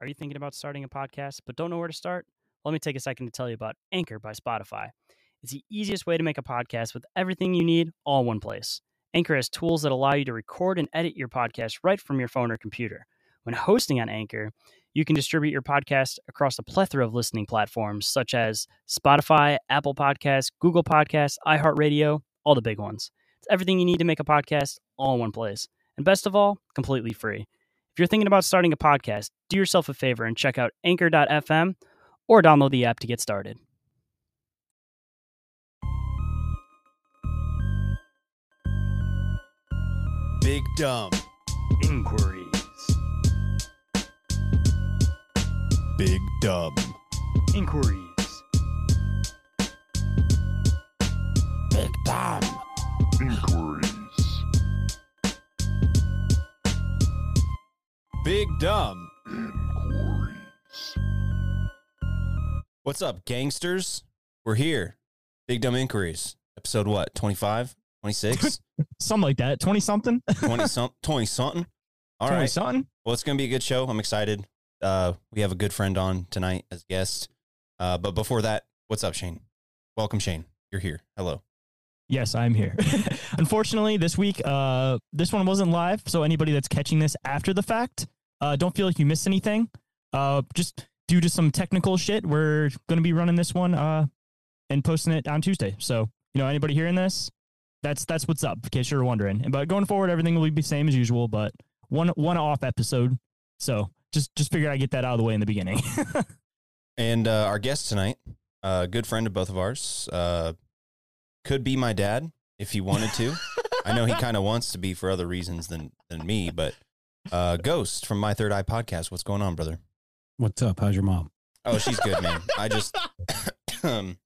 Are you thinking about starting a podcast but don't know where to start? Let me take a second to tell you about Anchor by Spotify. It's the easiest way to make a podcast with everything you need all in one place. Anchor has tools that allow you to record and edit your podcast right from your phone or computer. When hosting on Anchor, you can distribute your podcast across a plethora of listening platforms such as Spotify, Apple Podcasts, Google Podcasts, iHeartRadio, all the big ones. It's everything you need to make a podcast all in one place. And best of all, completely free. If you're thinking about starting a podcast, do yourself a favor and check out anchor.fm or download the app to get started. Big Dumb. Inquiries. Big Dumb. Inquiries. Big Dumb. Big Dumb. What's up, gangsters? We're here. Big Dumb Inquiries. Episode what? 25? 26? something like that. Twenty something. 20 some 20 something? All right. Twenty something. Well, it's going to be a good show. I'm excited. Uh, we have a good friend on tonight as guest. Uh, but before that, what's up, Shane? Welcome, Shane. You're here. Hello. Yes, I'm here. Unfortunately, this week, uh, this one wasn't live. So anybody that's catching this after the fact, uh, don't feel like you missed anything. Uh, just due to some technical shit, we're going to be running this one uh, and posting it on Tuesday. So you know, anybody hearing this, that's that's what's up. In case you're wondering. But going forward, everything will be the same as usual. But one one off episode. So just just figured I'd get that out of the way in the beginning. And uh, our guest tonight, a good friend of both of ours, uh, could be my dad if he wanted to. I know he kind of wants to be for other reasons than than me, but uh, Ghost from My Third Eye podcast. What's going on, brother? What's up? How's your mom? Oh, she's good, man. I just um,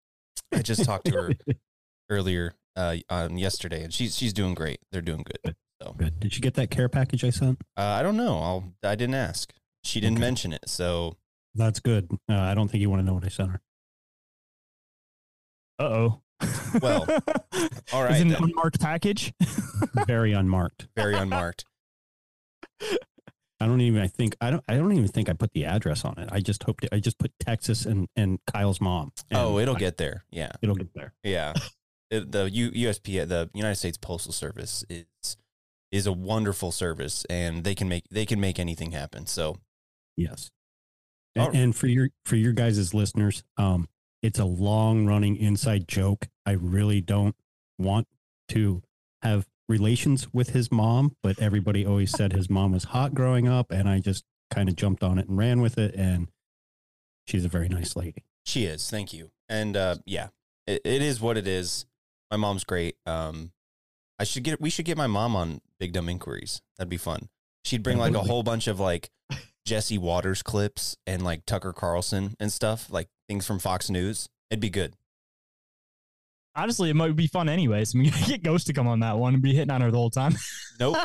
I just talked to her earlier uh, on yesterday, and she's she's doing great. They're doing good. So Good. Did you get that care package I sent? uh, I don't know. I'll I didn't ask. She didn't Okay. mention it, so That's good. Uh, I don't think you want to know what I sent her. uh oh. Well, all right Is it an then. unmarked package? Very unmarked. very unmarked. I don't even. I think I don't. I don't even think I put the address on it. I just hoped. I just put Texas and and Kyle's mom. And oh, it'll I- get there. Yeah. It'll get there. Yeah, It- the U, USP, the United States Postal Service, is is a wonderful service, and they can make they can make anything happen. So Yes. And, right. and for your for your guys' listeners, um, it's a long running inside joke. I really don't want to have relations with his mom, but everybody always said his mom was hot growing up, and I just kind of jumped on it and ran with it. And she's a very nice lady. she is. Thank you. And uh, yeah, it, it is what it is. My mom's great. Um, I should get we should get my mom on Big Dumb Inquiries. That'd be fun. She'd bring like a whole bunch of like Jesse Watters clips and like Tucker Carlson and stuff, like things from Fox News. It'd be good. Honestly, it might be fun anyways. I mean, get Ghost to come on that one and be hitting on her the whole time. Nope.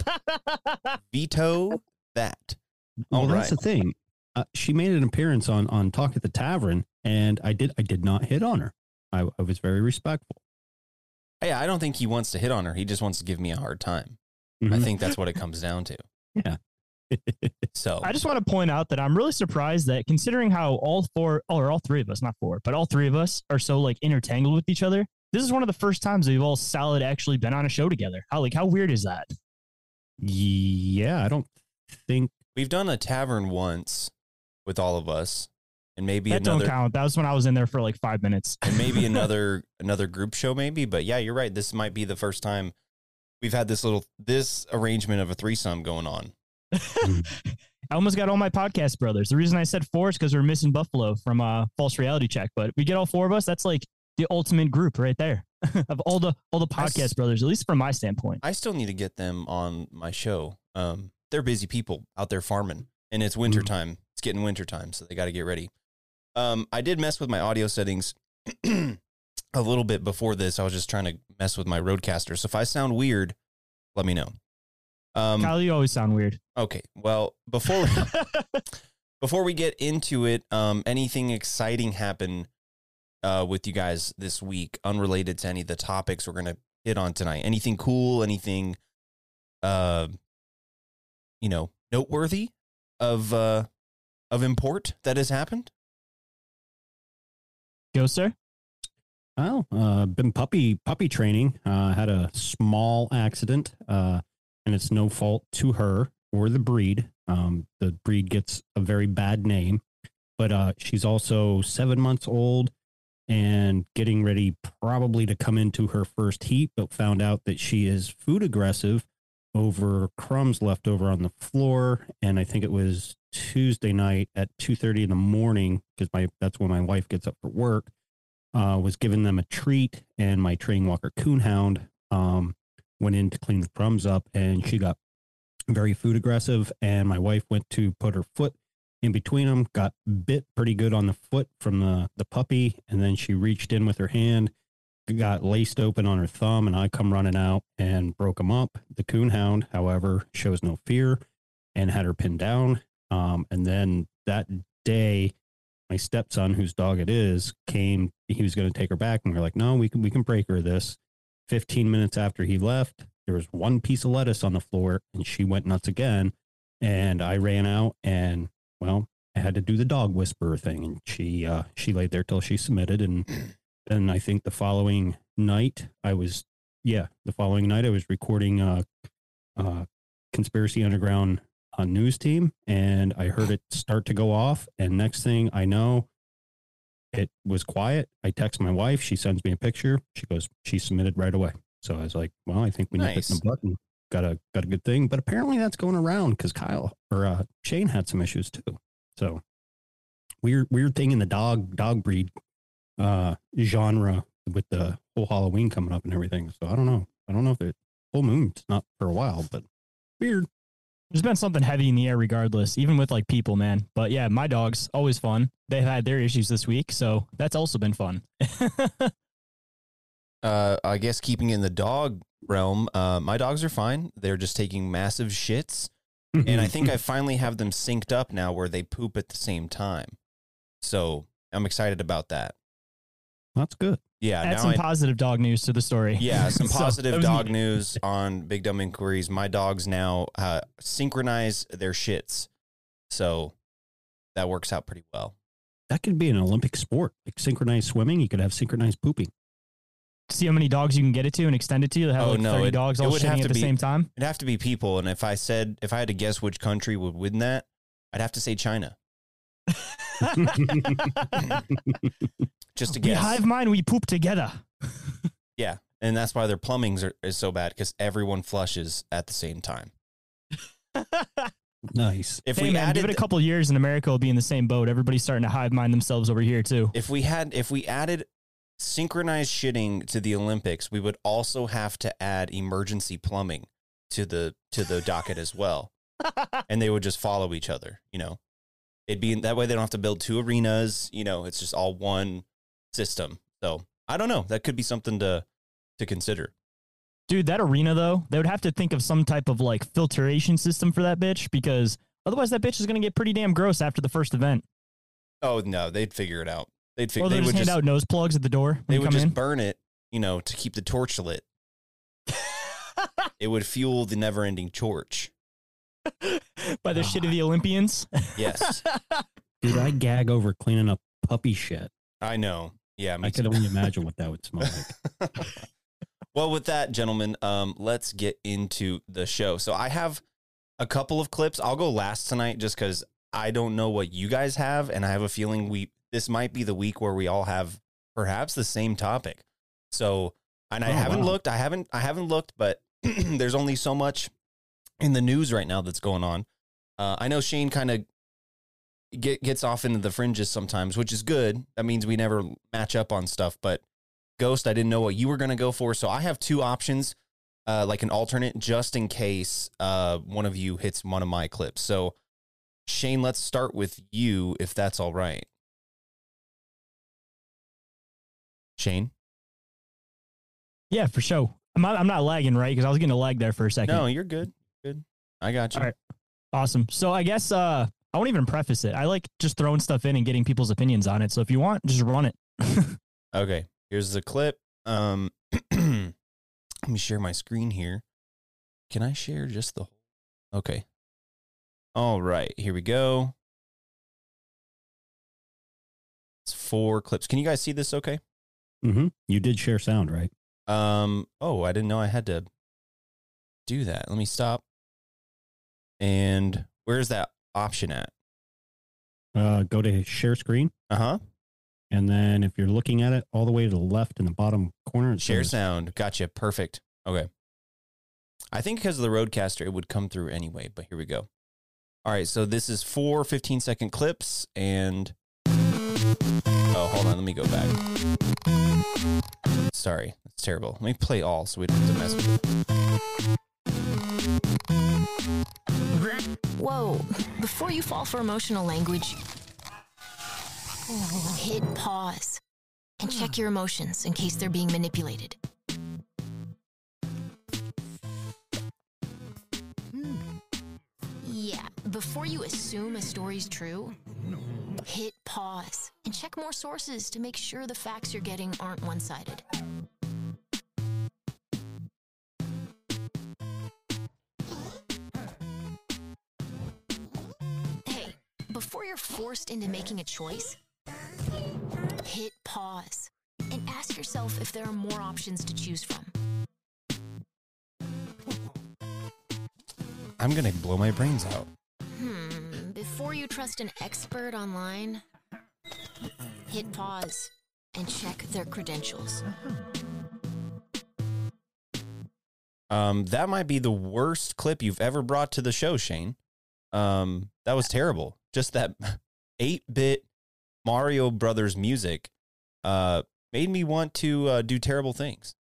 Veto that. Well, All that's the thing. Uh, she made an appearance on on Talk at the Tavern, and I did I did not hit on her. I, I was very respectful. Yeah, I don't think he wants to hit on her. He just wants to give me a hard time. I Mhm. think that's what it comes down to. Yeah. So I just want to point out that I'm really surprised that considering how all four, or all three of us, not four, but all three of us are so like intertangled with each other. This is one of the first times we've all solid actually been on a show together. How like how weird is that? yeah, I don't think we've done a tavern once with all of us, and maybe that another, don't count. That was when I was in there for like five minutes. and maybe another another group show, maybe. But yeah, you're right. This might be the first time we've had this little this arrangement of a threesome going on. I almost got all my podcast brothers. The reason I said four is because we're missing Buffalo from uh, False Reality Check. But we get all four of us. That's like the ultimate group right there of all the all the I s- podcast brothers. At least from my standpoint. I still need to get them on my show. Um, they're busy people out there farming, and it's wintertime, it's getting winter time, so they got to get ready. Um, I did mess with my audio settings a little bit before this. I was just trying to mess with my RodeCaster. So if I sound weird, let me know. Um, Kyle, you always sound weird. okay. Well, before before we get into it, um, anything exciting happen uh, with you guys this week, unrelated to any of the topics we're gonna hit on tonight? Anything cool? Anything, uh, you know, noteworthy of uh, of import that has happened? Go, sir. Well, uh, been puppy puppy training. Uh, had a small accident, uh, and it's no fault to her or the breed. Um, the breed gets a very bad name, but uh, she's also seven months old and getting ready probably to come into her first heat. But found out that she is food aggressive over crumbs left over on the floor, and I think it was Tuesday night at two thirty in the morning because my that's when my wife gets up for work uh, was giving them a treat, and my treeing walker coonhound um, went in to clean the crumbs up, and she got very food aggressive. And my wife went to put her foot in between them, got bit pretty good on the foot from the the puppy, and then she reached in with her hand, got laced open on her thumb, and I come running out and broke them up. The coonhound, however, shows no fear and had her pinned down. Um, and then that day, my stepson, whose dog it is, came. He was going to take her back, and we are like, "No, we can we can break her this." Fifteen minutes after he left, there was one piece of lettuce on the floor, and she went nuts again. And I ran out, and well, I had to do the dog whisperer thing, and she uh, she laid there till she submitted, and then I think the following night I was yeah the following night I was recording uh, uh, conspiracy underground uh, news team, and I heard it start to go off, and next thing I know, it was quiet. I text my wife. She sends me a picture. She goes, she submitted right away. So I was like, well, I think we nice. nipped the button. Got a got a good thing. But apparently that's going around because Kyle or uh, Shane had some issues too. So weird weird thing in the dog dog breed uh, genre with the whole Halloween coming up and everything. So I don't know. I don't know if it full moon's not for a while, but weird. There's been something heavy in the air regardless, even with like people, man. But yeah, my dogs always fun. They've had their issues this week, so that's also been fun. uh, I guess keeping in the dog realm, uh, my dogs are fine. They're just taking massive shits, and I think I finally have them synced up now where they poop at the same time. So I'm excited about that. That's good. Yeah, add some I, positive dog news to the story. Yeah, some positive so, dog news on Big Dumb Inquiries. My dogs now uh, synchronize their shits, so that works out pretty well. That could be an Olympic sport, like synchronized swimming. You could have synchronized pooping. See how many dogs you can get it to and extend it to. They have oh, like no, 30 it, dogs all shitting at the be, same time. It'd have to be people, and if I said if I had to guess which country would win that, I'd have to say China. Just to guess. We hive mind, we poop together. yeah. And that's why their plumbing is so bad because everyone flushes at the same time. nice. If hey, we man, added, give it a couple years in America, will be in the same boat. Everybody's starting to hive mind themselves over here too. If we had, if we added synchronized shitting to the Olympics, we would also have to add emergency plumbing to the to the docket as well, and they would just follow each other. You know, it'd be that way. They don't have to build two arenas. You know, it's just all one system. So I don't know. That could be something to to consider. Dude, that arena though, they would have to think of some type of like filtration system for that bitch because otherwise that bitch is gonna get pretty damn gross after the first event. Oh no, they'd figure it out. They'd figure. Or they, they would just hand just, out nose plugs at the door. They would just in. burn it, you know, to keep the torch lit. it would fuel the never-ending torch. By the shit of the Olympians. yes. Dude, I gag over cleaning up puppy shit. I know. Yeah, I could only imagine what that would smell like. well, with that, gentlemen, um, let's get into the show. So I have a couple of clips. I'll go last tonight just because I don't know what you guys have, and I have a feeling we this might be the week where we all have perhaps the same topic. So, and I oh, haven't wow. looked. I haven't. I haven't looked, but there's only so much in the news right now that's going on. Uh, I know Shane kind of get, gets off into the fringes sometimes, which is good. That means we never match up on stuff. But Ghost, I didn't know what you were going to go for. So I have two options, uh, like an alternate, just in case uh, one of you hits one of my clips. So Shane, let's start with you, if that's all right. Shane? Yeah, for sure. I'm not, I'm not lagging, right? Because I was getting a lag there for a second. No, you're good. Good. I got you. All right. Awesome. So I guess uh, I won't even preface it. I like just throwing stuff in and getting people's opinions on it. So if you want, just run it. Okay, here's the clip. Um, let me share my screen here. Can I share just the? Okay. All right, here we go. It's four clips. Can you guys see this? Okay. Mm-hmm. You did share sound, right? Um. Oh, I didn't know I had to do that. Let me stop. And where's that option at? Uh, go to share screen, Uh huh. and then if you're looking at it all the way to the left in the bottom corner, Share says- sound. Gotcha. Perfect. Okay. I think because of the RodeCaster, it would come through anyway, but here we go. All right. So this is four 15 second clips and. Oh, hold on. Let me go back. Sorry. That's terrible. Let me play all so we don't have to mess with it. Whoa, before you fall for emotional language, hit pause and check your emotions in case they're being manipulated. Hmm. Yeah, before you assume a story's true, hit pause and check more sources to make sure the facts you're getting aren't one sided. Hey, before you're forced into making a choice, hit pause and ask yourself if there are more options to choose from. I'm to blow my brains out. Hmm, before you trust an expert online, hit pause and check their credentials. Um, that might be the worst clip you've ever brought to the show, Shane. Um, that was terrible. Just that 8 bit Mario Brothers music uh, made me want to uh, do terrible things.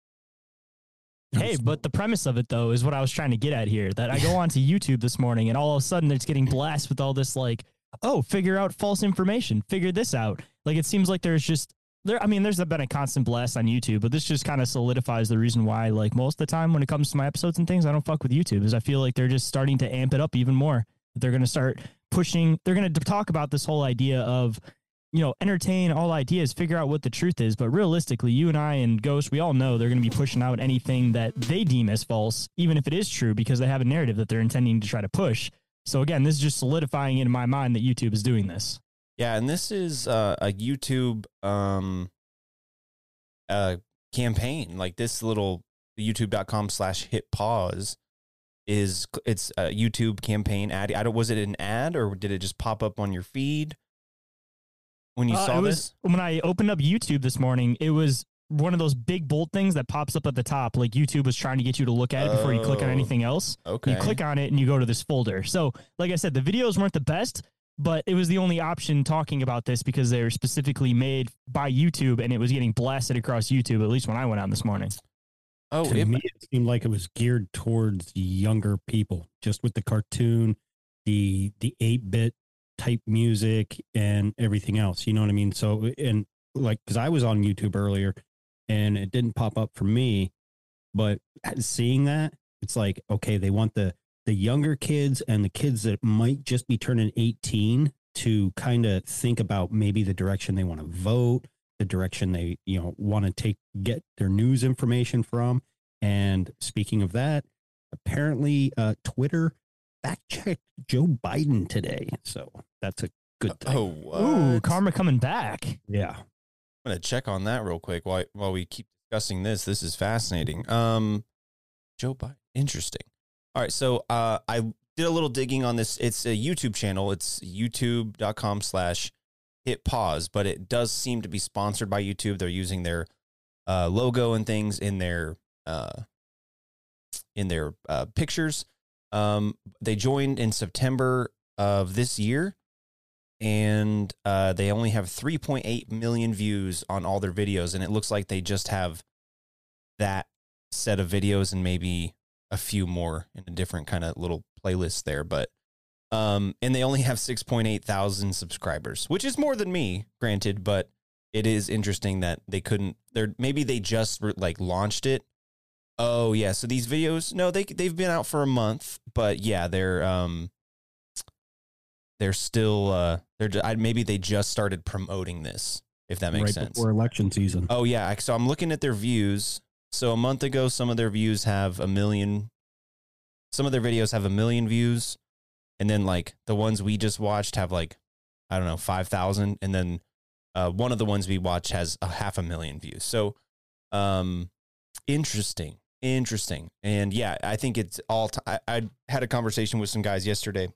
Hey, but the premise of it though is what I was trying to get at here. That I go onto YouTube this morning and all of a sudden it's getting blasted with all this like, oh, figure out false information, figure this out. Like it seems like there's just there. I mean, there's been a constant blast on YouTube, but this just kind of solidifies the reason why, like most of the time when it comes to my episodes and things, I don't fuck with YouTube. Is I feel like they're just starting to amp it up even more. They're going to start pushing. They're going to talk about this whole idea of you know, entertain all ideas, figure out what the truth is. But realistically, you and I and Ghost, we all know they're going to be pushing out anything that they deem as false, even if it is true, because they have a narrative that they're intending to try to push. So again, this is just solidifying in my mind that YouTube is doing this. Yeah, and this is uh, a YouTube um, uh, campaign. Like this little youtube.com slash hit pause is it's a YouTube campaign ad. I don't was it an ad or did it just pop up on your feed when you Uh, saw it this? was, when I opened up YouTube this morning, it was one of those big bold things that pops up at the top. Like YouTube was trying to get you to look at it before you click on Oh, anything else. Okay. You click on it and you go to this folder. So, like I said, the videos weren't the best, but it was the only option talking about this because they were specifically made by YouTube and it was getting blasted across YouTube, at least when I went on this morning. oh, to it, me, it seemed like it was geared towards younger people, just with the cartoon, the the eight bit type music, and everything else. You know what I mean? So, and like, because I was on YouTube earlier, and it didn't pop up for me, but seeing that, it's like, okay, they want the the younger kids and the kids that might just be turning eighteen to kind of think about maybe the direction they want to vote the direction they you know want to take get their news information from and speaking of that apparently uh twitter fact checked joe biden today so that's a good thing oh, Ooh, karma coming back. yeah I'm gonna check on that real quick while while we keep discussing this. This is fascinating. Um, Joe Biden, interesting. All right, so uh, I did a little digging on this. It's a YouTube channel. It's youtube.com slash hit pause, but it does seem to be sponsored by YouTube. They're using their uh, logo and things in their uh, in their uh, pictures. Um, they joined in September of this year, and uh, they only have 3.8 million views on all their videos, and it looks like they just have that set of videos and maybe a few more in a different kind of little playlist there. But Um, and they only have 6.8 thousand subscribers, which is more than me, granted, but it is interesting that they couldn't, they're, maybe they just like launched it. Oh yeah. So these videos, no, they, they've been out for a month, but yeah, they're, um, they're still, uh, they're, I- maybe they just started promoting this, if that makes right sense. before election season. Oh yeah, so I'm looking at their views. So a month ago, some of their views have a million. Some of their videos have a million views, and then like the ones we just watched have like, I don't know, five thousand, and then uh, one of the ones we watched has a half a million views. So, um, interesting, interesting, and yeah, I think it's all. T- I, I had a conversation with some guys yesterday,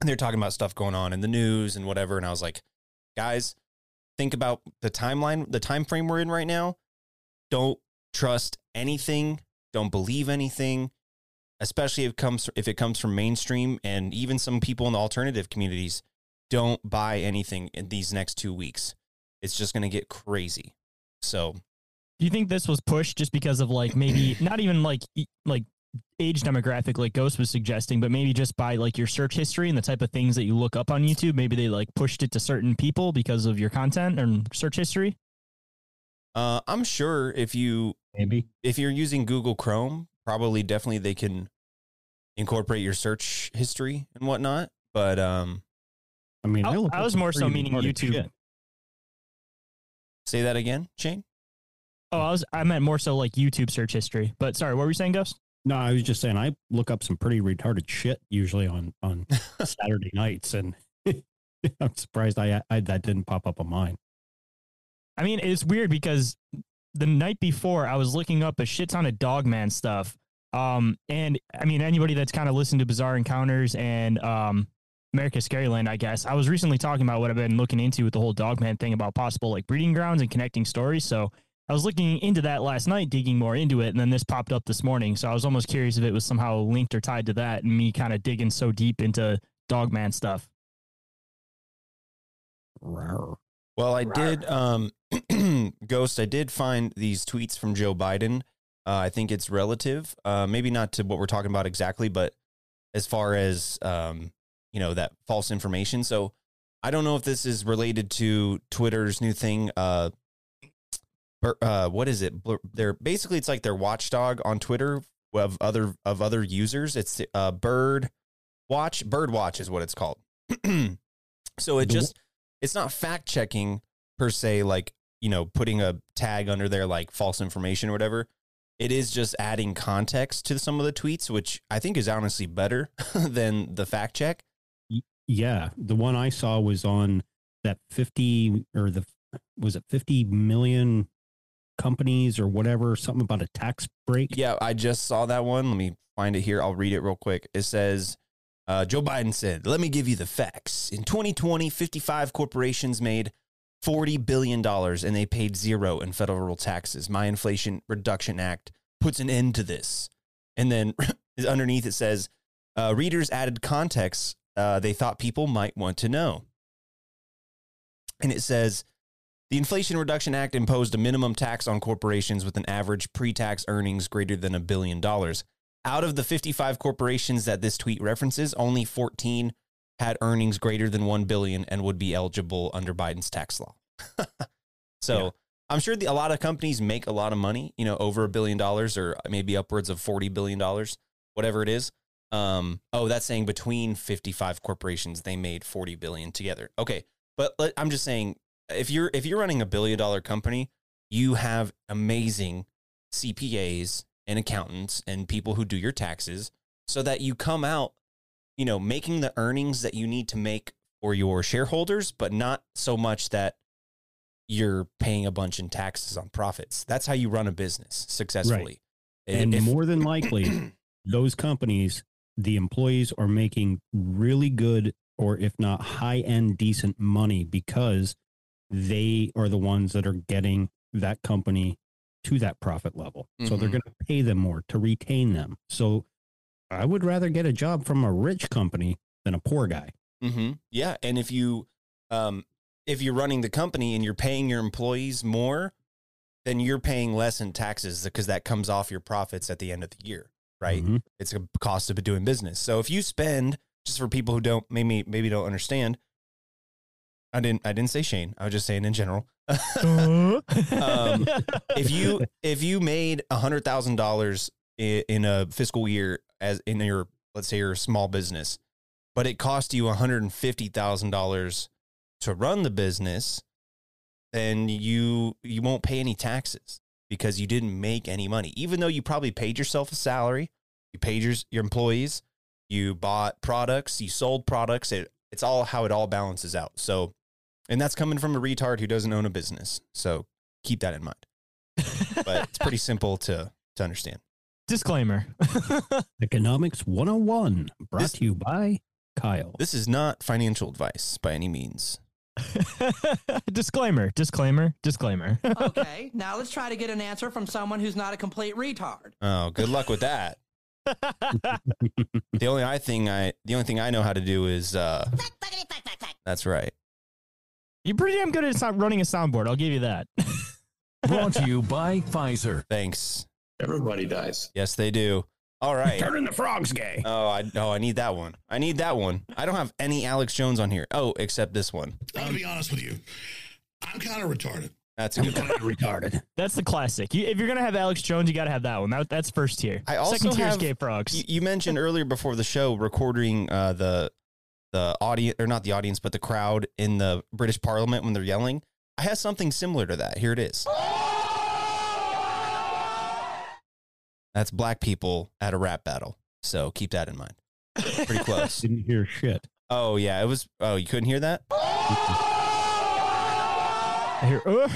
and they're talking about stuff going on in the news and whatever, and I was like, guys, think about the timeline, the time frame we're in right now. Don't trust anything. Don't believe anything, especially if it comes if it comes from mainstream and even some people in the alternative communities. Don't buy anything in these next two weeks. It's just going to get crazy. So Do you think this was pushed just because of like maybe not even like like age demographic like Ghost was suggesting, but maybe just by like your search history and the type of things that you look up on YouTube? Maybe they like pushed it to certain people because of your content and search history. uh, I'm sure if you Maybe. if you're using Google Chrome, probably definitely they can incorporate your search history and whatnot. But um, I mean, I- I was more so meaning YouTube. shit. say that again, Shane. Oh, I was I meant more so like YouTube search history. But sorry, what were you saying, Ghost? No, I was just saying I look up some pretty retarded shit usually on on Saturday nights, and I'm surprised I, I that didn't pop up on mine. I mean, it's weird because the night before I was looking up a shit ton of Dogman stuff. Um, and I mean, anybody that's kind of listened to Bizarre Encounters and um, America's Scaryland, I guess I was recently talking about what I've been looking into with the whole Dogman thing about possible like breeding grounds and connecting stories. So I was looking into that last night, digging more into it, and then this popped up this morning. So I was almost curious if it was somehow linked or tied to that, and me kind of digging so deep into Dogman stuff. Well, I did, um, Ghost, I did find these tweets from Joe Biden. Uh, I think it's relative, uh, maybe not to what we're talking about exactly, but as far as, um, you know, that false information. So I don't know if this is related to Twitter's new thing. Uh, bur- uh, what is it? They're basically, it's like their watchdog on Twitter of other, of other users. It's, uh, Bird Watch, Birdwatch is what it's called. so it just, it's not fact checking per se, like, you know, putting a tag under there like false information or whatever. It is just adding context to some of the tweets, which I think is honestly better than the fact check. Yeah, the one I saw was on that 50 or the was it 50 million companies or whatever, something about a tax break. Yeah, I just saw that one. Let me find it here. I'll read it real quick. It says uh, Joe Biden said, Let me give you the facts. In 2020, 55 corporations made $40 billion and they paid zero in federal taxes. My Inflation Reduction Act puts an end to this. And then underneath it says, uh, Readers added context uh, they thought people might want to know. And it says, the Inflation Reduction Act imposed a minimum tax on corporations with an average pre tax earnings greater than a billion dollars. Out of the 55 corporations that this tweet references, only 14 had earnings greater than 1 billion and would be eligible under Biden's tax law. so Yeah. I'm sure the, a lot of companies make a lot of money, you know, over a billion dollars or maybe upwards of 40 billion dollars, whatever it is. Um, oh, that's saying between 55 corporations, they made 40 billion together. Okay. But let, I'm just saying, if you're if you're running a billion dollar company, you have amazing CPAs and accountants and people who do your taxes so that you come out, you know, making the earnings that you need to make for your shareholders, but not so much that you're paying a bunch in taxes on profits. That's how you run a business successfully. And If- more than likely, those companies, the employees are making really good or if not high end decent money because they are the ones that are getting that company to that profit level. So they're Mhm. going to pay them more to retain them. So I would rather get a job from a rich company than a poor guy. hmm Yeah, and if you um if you're running the company and you're paying your employees more, then you're paying less in taxes because that comes off your profits at the end of the year, right? Mhm. It's a cost of doing business. So if you spend just for people who don't maybe maybe don't understand. I didn't I didn't say Shane. I was just saying in general. um, if you if you made a hundred thousand dollars in a fiscal year as in your let's say your small business, but it cost you one hundred and fifty thousand dollars to run the business, then you you won't pay any taxes because you didn't make any money, even though you probably paid yourself a salary, you paid your your employees, you bought products, you sold products. It it's all how it all balances out. So, and that's coming from a retard who doesn't own a business. So keep that in mind. but it's pretty simple to to understand. Disclaimer. Economics 101 brought This- to you by Kyle. This is not financial advice by any means. disclaimer. Disclaimer. Disclaimer. okay, now let's try to get an answer from someone who's not a complete retard. Oh, good luck with that. The only I thing I the only thing I know how to do is uh That's right. You're pretty damn good at sound- running a soundboard. I'll give you that. Brought to you by Pfizer. Thanks. Everybody dies. Yes, they do. All right. Turning the frogs gay. Oh, I oh I need that one. I need that one. I don't have any Alex Jones on here. Oh, except this one. I'm gonna be honest with you. I'm kind of retarded. That's a good one. retarded. That's the classic. You, if you're gonna have Alex Jones, you got to have that one. That, that's first tier. I also Second tier is have- Gay Frogs. You, you mentioned earlier before the show recording uh, the the audience or not the audience, but the crowd in the British Parliament when they're yelling. I have something similar to that. Here it is. That's black people at a rap battle. So keep that in mind. Pretty close. Didn't hear shit. Oh yeah, it was. Oh, you couldn't hear that? I hear, "Ugh."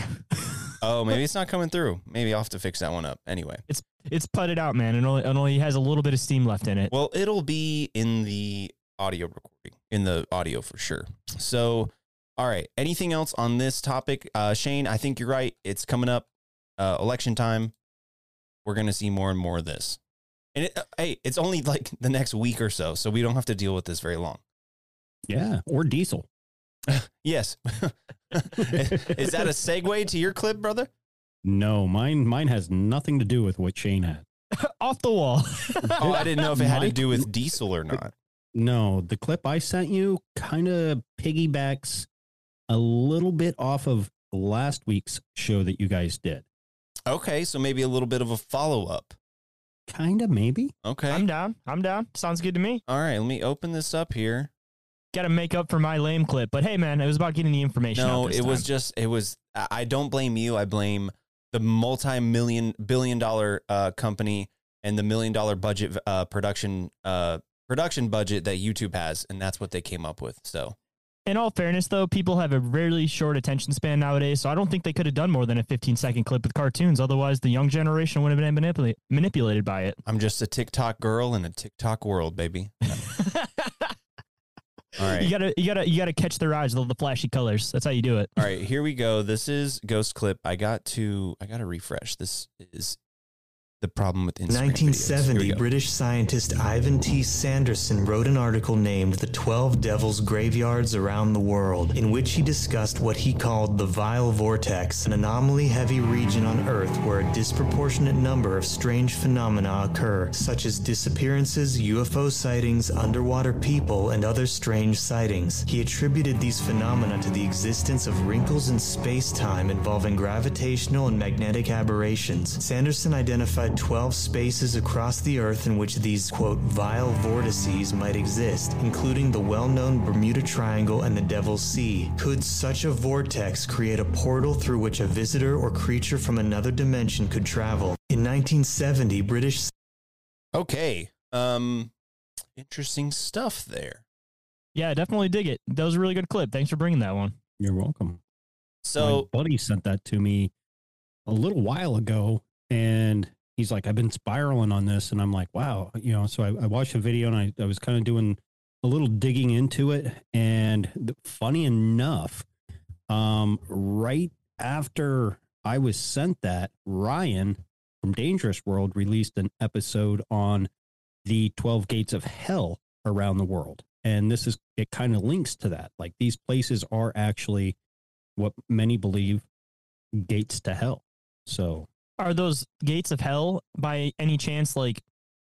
Oh, maybe it's not coming through. Maybe I'll have to fix that one up. Anyway, it's it's putted out, man. It only, it only has a little bit of steam left in it. well, it'll be in the audio recording, in the audio for sure. So, all right. Anything else on this topic, uh, Shane? I think you're right. It's coming up, uh, election time. We're gonna see more and more of this. And it, uh, hey, it's only like the next week or so, so we don't have to deal with this very long. Yeah, or diesel. Yes. Is that a segue to your clip, brother? No, mine mine has nothing to do with what Shane had. Off the wall. Oh, I didn't know if it had to do with diesel or not. No, the clip I sent you kind of piggybacks a little bit off of last week's show that you guys did. Okay, so maybe a little bit of a follow up. Kind of, maybe. Okay. I'm down. I'm down. Sounds good to me. All right, let me open this up here. Got to make up for my lame clip. But hey, man, it was about getting the information. No, out this it was just it was. I I don't blame you. I blame the multi-million billion dollar uh, company and the million dollar budget uh, production uh, production budget that YouTube has, and that's what they came up with. So In all fairness, though, people have a really short attention span nowadays, so I don't think they could have done more than a 15 second clip with cartoons. Otherwise, the young generation would have been manipula- manipulated by it. I'm just a TikTok girl in a TikTok world, baby. All right. You gotta, you gotta, you gotta catch their eyes with the flashy colors. That's how you do it. All right, here we go. This is Ghost Clip. I got to I got to refresh. This is the problem with Instagram. videos. Here we 1970, go. British scientist Ivan T. Sanderson wrote an article named The 12 Devils Graveyards Around the World, in which he discussed what he called the Vile Vortex, an anomaly heavy region on Earth where a disproportionate number of strange phenomena occur, such as disappearances, UFO sightings, underwater people, and other strange sightings. He attributed these phenomena to the existence of wrinkles in space time involving gravitational and magnetic aberrations. Sanderson identified 12 spaces across the Earth in which these, quote, vile vortices might exist, including the well known Bermuda Triangle and the Devil's Sea. Could such a vortex create a portal through which a visitor or creature from another dimension could travel? In 1970, British Okay. Um interesting stuff there. Yeah, definitely dig it. That was a really good clip. Thanks for bringing that one. You're welcome. So my buddy sent that to me a little while ago, and he's like, "I've been spiraling on this," and I'm like, "Wow," you know. So I, I watched the video, and I, I was kind of doing a little digging into it, and funny enough, um, right after I was sent that, Ryan from Dangerous World released an episode on the 12 gates of hell around the world. And this is, it kind of links to that. Like these places are actually what many believe gates to hell. So Are those gates of hell by any chance like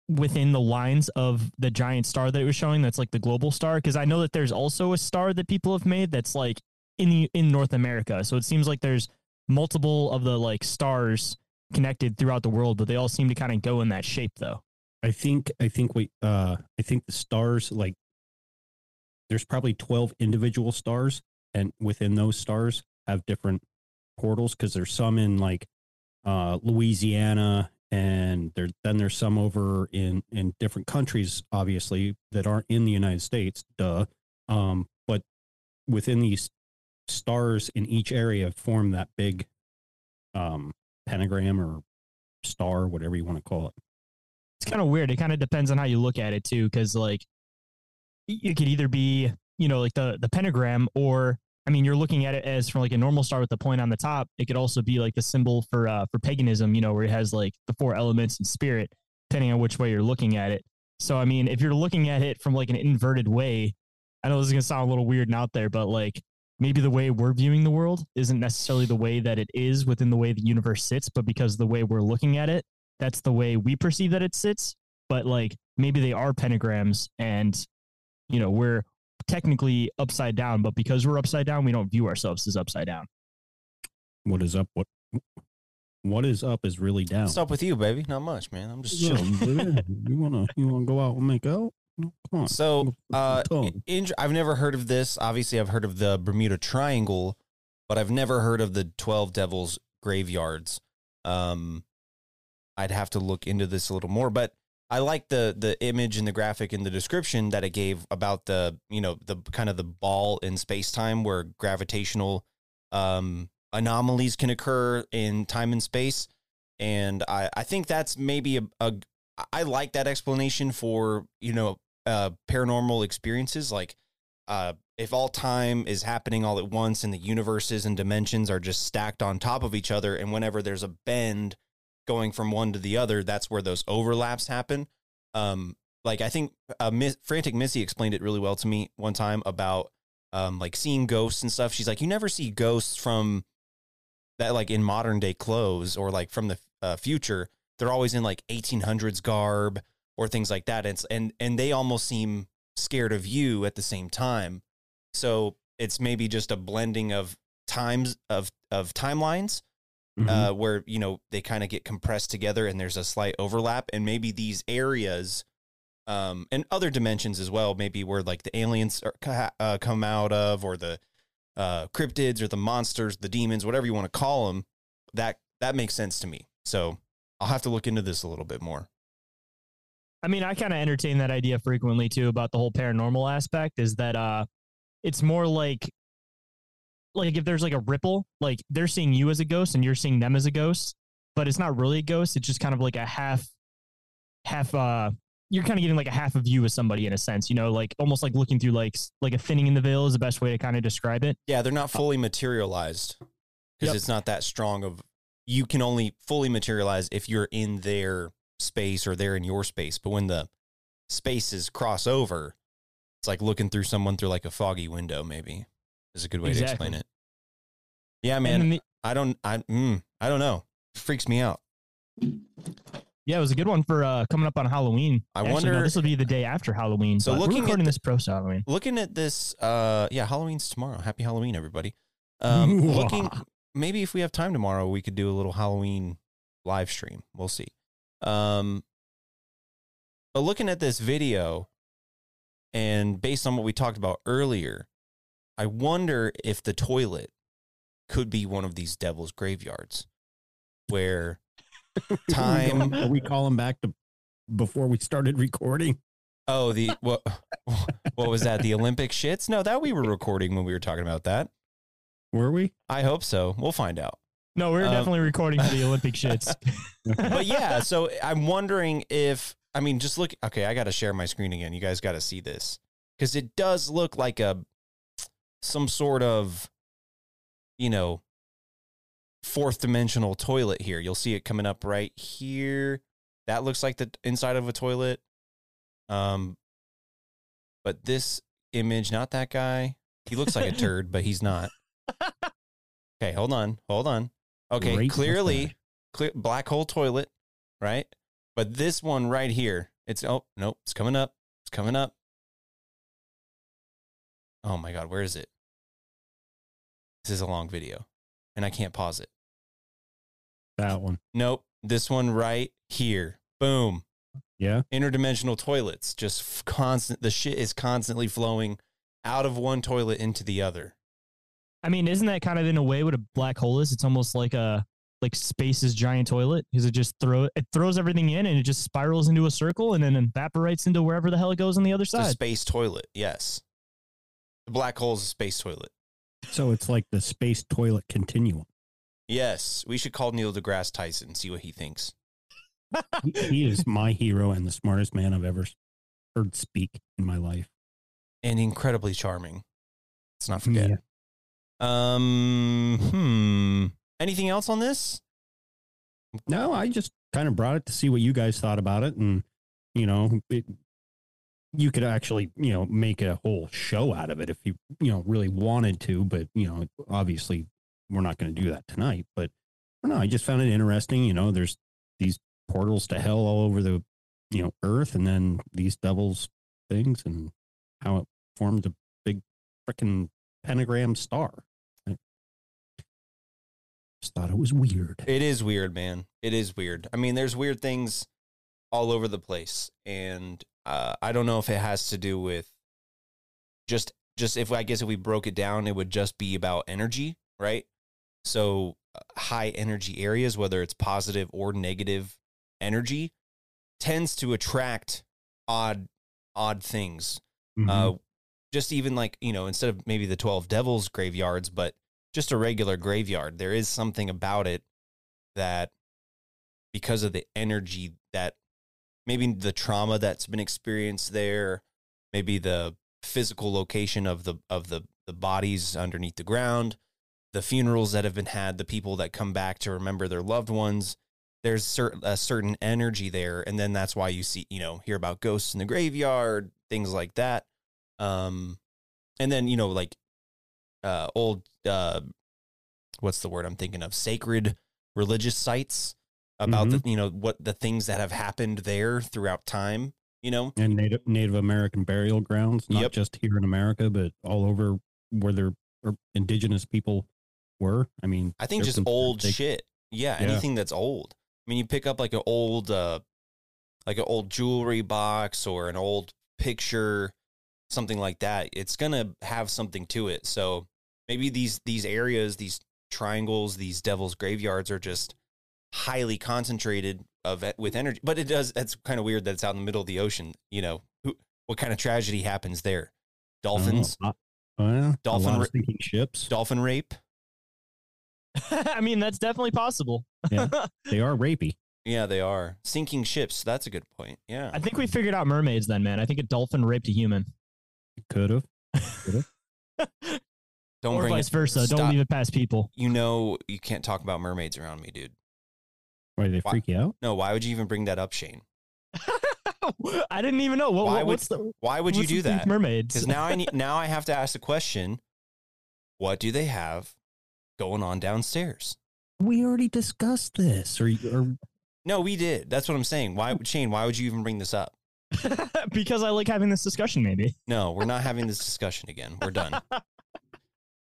within the lines of the giant star that it was showing that's like the global star because I know that there's also a star that people have made that's like in the in North America. So it seems like there's multiple of the like stars connected throughout the world, but they all seem to kind of go in that shape though. I think I think we uh I think the stars like there's probably 12 individual stars and within those stars have different portals because there's some in like uh Louisiana and there then there's some over in in different countries obviously that aren't in the United States duh um but within these stars in each area form that big um pentagram or star whatever you want to call it It's kind of weird. It kind of depends on how you look at it too, because like it could either be you know like the the pentagram or I mean, you're looking at it as from like a normal star with the point on the top. It could also be like the symbol for uh, for paganism, you know, where it has like the four elements and spirit, depending on which way you're looking at it. So, I mean, if you're looking at it from like an inverted way, I know this is gonna sound a little weird and out there, but like maybe the way we're viewing the world isn't necessarily the way that it is within the way the universe sits, but because the way we're looking at it, that's the way we perceive that it sits. But like maybe they are pentagrams, and you know we're technically upside down, but because we're upside down, we don't view ourselves as upside down. what is up what what is up is really down What's up with you, baby? Not much, man. I'm just Yeah, chilling. baby. you wanna you wanna go out and make out come on So, uh, in, I've never heard of this. Obviously, I've heard of the Bermuda Triangle, but I've never heard of the Twelve Devils graveyards. Um, I'd have to look into this a little more, but I like the the image and the graphic and the description that it gave about the you know the kind of the ball in space time where gravitational um, anomalies can occur in time and space, and I I think that's maybe a, a I like that explanation for you know uh, paranormal experiences. Like uh, if all time is happening all at once and the universes and dimensions are just stacked on top of each other and whenever there's a bend going from one to the other that's where those overlaps happen um, like i think uh, Miss, frantic missy explained it really well to me one time about um, like seeing ghosts and stuff she's like you never see ghosts from that like in modern day clothes or like from the uh, future they're always in like 1800s garb or things like that. It's, and and they almost seem scared of you at the same time. So it's maybe just a blending of times of of timelines Mhm. uh, where you know they kind of get compressed together and there's a slight overlap, and maybe these areas. Um, and other dimensions as well, maybe where like the aliens are, uh, come out of, or the uh, cryptids, or the monsters, the demons, whatever you want to call them. That that makes sense to me. So I'll have to look into this a little bit more. I mean, I kind of entertain that idea frequently too about the whole paranormal aspect. Is that uh, it's more like like if there's like a ripple, like they're seeing you as a ghost and you're seeing them as a ghost, but it's not really a ghost. It's just kind of like a half, half. uh You're kind of getting like a half of you as somebody in a sense, you know, like almost like looking through like like a thinning in the veil is the best way to kind of describe it. Yeah, they're not fully materialized because Yep. it's not that strong of. You can only fully materialize if you're in their space or they're in your space. But when the spaces cross over, it's like looking through someone through like a foggy window. Maybe is a good way to explain it. Yeah, man. the- I don't. I. Mm, I don't know. freaks me out. yeah, it was a good one for uh coming up on Halloween. I Actually, wonder- no, this will be the day after Halloween. So looking we're at recording the- this post Halloween. looking at this uh yeah halloween's tomorrow happy halloween everybody um looking maybe if we have time tomorrow we could do a little halloween live stream we'll see um but looking at this video and based on what we talked about earlier i wonder if the toilet could be one of these devil's graveyards where time Are we calling back to before we started recording? oh the what what was that the olympic shits no that we were recording when we were talking about that Were we? I hope so. We'll find out. No, we're Um, definitely recording for the Olympic shits. But yeah, so I'm wondering if I mean just look okay, I got to share my screen again. You guys got to see this cuz it does look like a some sort of you know fourth dimensional toilet here. You'll see it coming up right here. That looks like the inside of a toilet. Um but this image, not that guy. He looks like a turd, but he's not. Okay, hold on. Hold on. Okay, Great clearly clear black hole toilet, right? But this one right here, It's oh nope, it's coming up. It's coming up. Oh my god, where is it? This is a long video, and I can't pause it. That one. Nope, this one right here. Boom. Yeah. Interdimensional toilets, just f- constant. The shit is constantly flowing out of one toilet into the other. I mean, isn't that kind of in a way what a black hole is? It's almost like a like space's giant toilet because it just throw it throws everything in and it just spirals into a circle and then evaporates into wherever the hell it goes on the other side. space toilet. Yes, the black hole is a space toilet. So it's like the space toilet continuum. Yes, we should call Neil deGrasse Tyson and see what he thinks. He- is my hero and the smartest man I've ever heard speak in my life. and incredibly charming. Let's not forget. Yeah. Um, hmm. Anything else on this? No, I just kind of brought it to see what you guys thought about it, and you know, it, you could actually, you know, make a whole show out of it if you, you know, really wanted to. But you know, obviously, we're not going to do that tonight. But I don't know. I just found it interesting. You know, there's these portals to hell all over the, you know, Earth, and then these devils things, and how it formed a big freaking pentagram star. I just thought it was weird. It is weird, man. It is weird. I mean, there's weird things all over the place, and uh, I don't know if it has to do with just just if I guess if we broke it down, it would just be about energy, right? So uh, high energy areas, whether it's positive or negative energy, tends to attract odd odd things. Uh, just even like you know, instead of maybe the twelve devils graveyards, but just a regular graveyard, there is something about it that because of the energy that maybe the trauma that's been experienced there, maybe the physical location of the of the the bodies underneath the ground, the funerals that have been had, the people that come back to remember their loved ones. There's certain a certain energy there, and then that's why you see you know hear about ghosts in the graveyard, things like that. Um, and then you know like uh old uh what's the word I'm thinking of sacred religious sites about the you know what the things that have happened there throughout time you know and Native Native American burial grounds, not Yep. just here in America, but all over where their indigenous people were. I mean, I think just old big- shit. Yeah, Yeah. anything that's old. I mean, you pick up like an old, uh, like an old jewelry box or an old picture, something like that. It's gonna have something to it. So maybe these these areas, these triangles, these devil's graveyards are just highly concentrated of with energy. But it does. That's kind of weird that it's out in the middle of the ocean. You know, who, what kind of tragedy happens there? Dolphins, Oh, uh, well, Dolphin a ra- sinking ships. dolphin rape. I mean, that's definitely possible. Yeah, they are rapey. Yeah, they are sinking ships. That's a good point. Yeah. I think we figured out mermaids then, man. I think a dolphin raped a human. Could have. Don't or bring vice it- versa. Stop. Don't leave it past people. You know you can't talk about mermaids around me, dude. Why they Why- freak you out? No, why would you even bring that up, Shane? I didn't even know. What, Why would what's the, why would you do that? Mermaids. Because now I need now I have to ask the question: What do they have going on downstairs? We already discussed this. Or, or No, we did. That's what I'm saying. Why, Shane? Why would you even bring this up? because I like having this discussion. Maybe. No, we're not having this discussion again. We're done.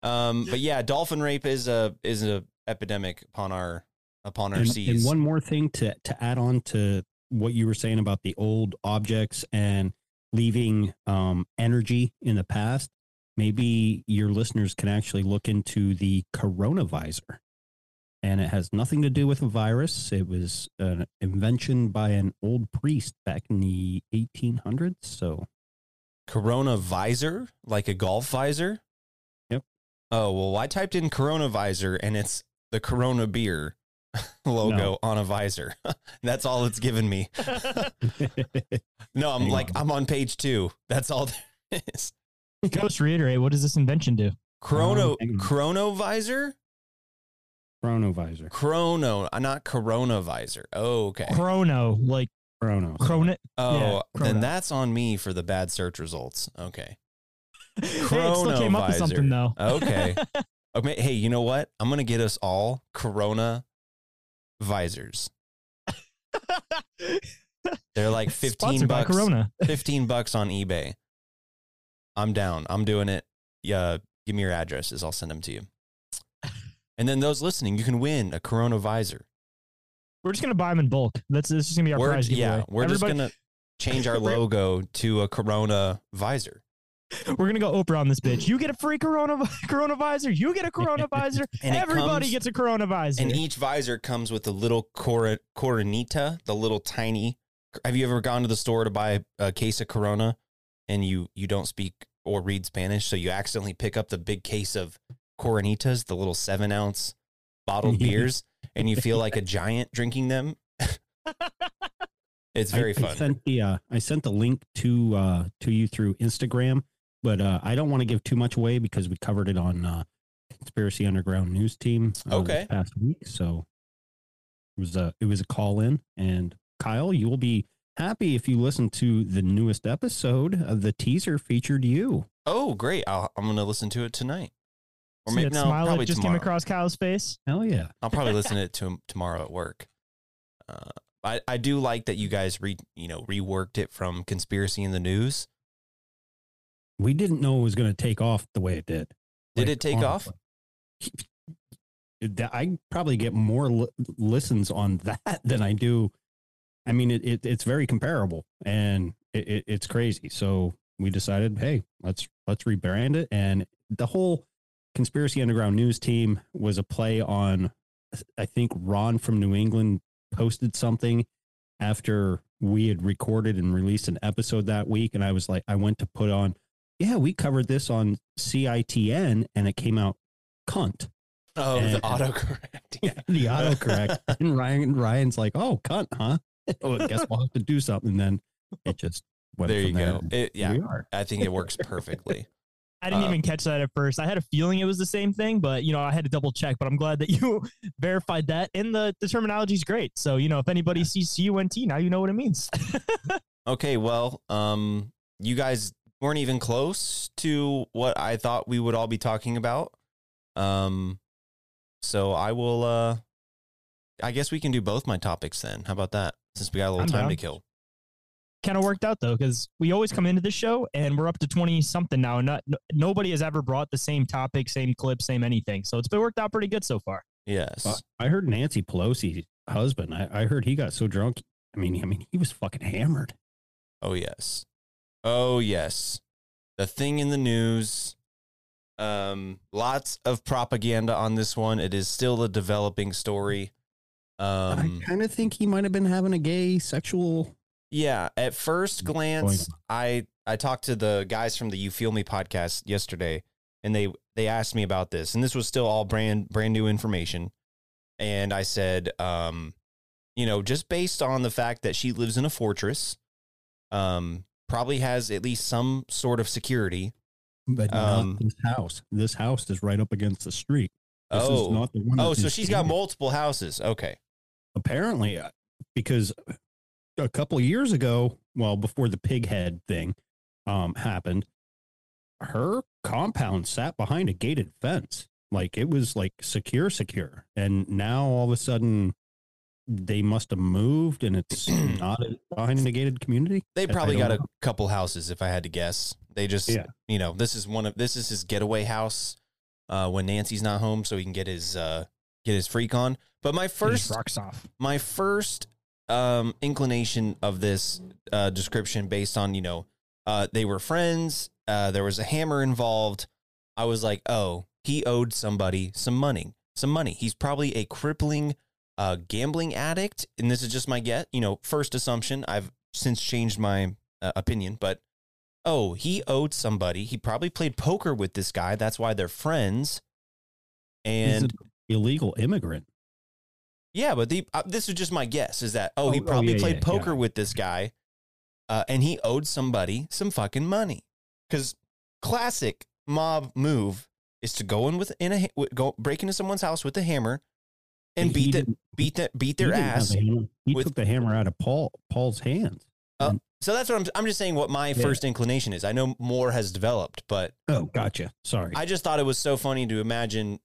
Um, but yeah, dolphin rape is a is a epidemic upon our upon our and, seas. and one more thing to to add on to what you were saying about the old objects and leaving um, energy in the past. Maybe your listeners can actually look into the coronavisor. And it has nothing to do with a virus. It was an invention by an old priest back in the 1800s. So Corona visor, like a golf visor. Yep. Oh well, I typed in Corona visor and it's the Corona beer logo No. on a visor. That's all it's given me. no, I'm Hang like on. I'm on page two. That's all there is. Ghost reiterate. What does this invention do? Chrono Um, hang on. Chrono visor, Chronovisor. Chrono, uh, not Corona visor. Oh, okay. Chrono, like Chrono. chrono. Oh, yeah, then that's on me for the bad search results. Okay. hey, it still came up with Chronovisor. something though. Okay. Okay. Hey, you know what? I'm gonna get us all Corona visors. They're like 15 Sponsored by bucks. Corona. 15 bucks on eBay. I'm down. I'm doing it. Yeah, give me your addresses. I'll send them to you. And then those listening, you can win a Corona visor. We're just gonna buy them in bulk. That's this is gonna be our We're, prize giveaway. yeah, we're just gonna change our logo to a Corona visor. We're gonna go Oprah on this bitch. You get a free Corona Corona visor. You get a Corona visor. And Everybody comes- gets a Corona visor. And each visor comes with a little cor- coronita, the little tiny. Have you ever gone to the store to buy a case of Corona, and you you don't speak or read Spanish, so you accidentally pick up the big case of Coronitas, the little seven ounce bottled beers, and you feel like a giant drinking them. it's very I, fun. I sent the uh, I sent the link to uh, to you through Instagram, but uh, I don't want to give too much away because we covered it on uh, Conspiracy Underground News Team uh, this Okay. past week. So it was a it was a call in, and Kyle, you will be happy if you listen to the newest episode. of the teaser featured you. oh, great! I'll, I'm going to listen to it tonight, or See maybe that no, smile that probably just tomorrow. came across Kyle's face. Hell yeah! I'll probably listen to it to tomorrow at work. Uh, I I do like that you guys re you know reworked it from conspiracy in the news. We didn't know it was going to take off the way it did. Did Like, it take off? honestly. That- I probably get more li- listens on that than I do. I mean, it, it it's very comparable, and it, it, it's crazy. So we decided, hey, let's let's rebrand it, and the whole conspiracy underground news team was a play on. I think Ron from New England posted something after we had recorded and released an episode that week, and I was like, I went to put on, yeah, we covered this on CITN, and it came out cunt. Oh, the And- autocorrect. Yeah. the autocorrect. and Ryan Ryan's like, "Oh, cunt, huh? well, I guess we'll have to do something." And then it just went There you there. go. It, yeah, we are. I think it works perfectly. I didn't Uh, even catch that at first. I had a feeling it was the same thing, but you know, I had to double check. But I'm glad that you verified that, and the the terminology is great. So you know, if anybody sees CUNT, now you know what it means. Okay, well, um, you guys weren't even close to what I thought we would all be talking about. Um, so I will. Uh, I guess we can do both my topics then. How about that? Since we got a little I'm time down. to kill. kind of worked out though, because we always come into this show and we're up to twenty something now. Not no, nobody has ever brought the same topic, same clip, same anything. So it's been worked out pretty good so far. Yes. Uh, I heard Nancy Pelosi's husband. I, I heard he got so drunk. I mean, I mean, he was fucking hammered. Oh yes. Oh yes. The thing in the news. Um, lots of propaganda on this one. It is still a developing story. Um, I kind of think he might have been having a gay sexual. Yeah, at first glance, I I talked to the guys from the You Feel Me podcast yesterday, and they they asked me about this, and this was still all brand brand new information, and I said, um, you know, just based on the fact that she lives in a fortress, um, probably has at least some sort of security. But Um, not this house. This house is right up against the street. This oh, is not the one. oh, so she's got multiple houses. Okay, apparently uh, because a couple years ago well before the pig head thing um happened her compound sat behind a gated fence like it was like secure secure and now all of a sudden they must have moved and it's not a, behind a gated community they I- I probably don't got a couple houses if I had to guess. They just, Yeah. you know, this is one of this is his getaway house uh, when Nancy's not home, so he can get his uh, get his freak on. But my first rocks off. my first um, inclination of this uh, description based on you know uh, they were friends uh, there was a hammer involved i was like oh he owed somebody some money some money he's probably a crippling uh, gambling addict and this is just my get you know first assumption. I've since changed my uh, opinion but oh he owed somebody. He probably played poker with this guy. That's why they're friends. He's and an illegal immigrant. Yeah, but the, uh, this is just my guess is that, oh, he Oh, oh, probably yeah, played yeah, poker yeah. with this guy uh, and he owed somebody some fucking money. Because classic mob move is to go in with in a go break into someone's house with a hammer and beat the, beat that beat their ass. the he with- took the hammer out of paul paul's hands Uh, so that's what I'm I'm just saying what my Yeah. first inclination is. I know more has developed, but oh gotcha sorry I just thought it was so funny to imagine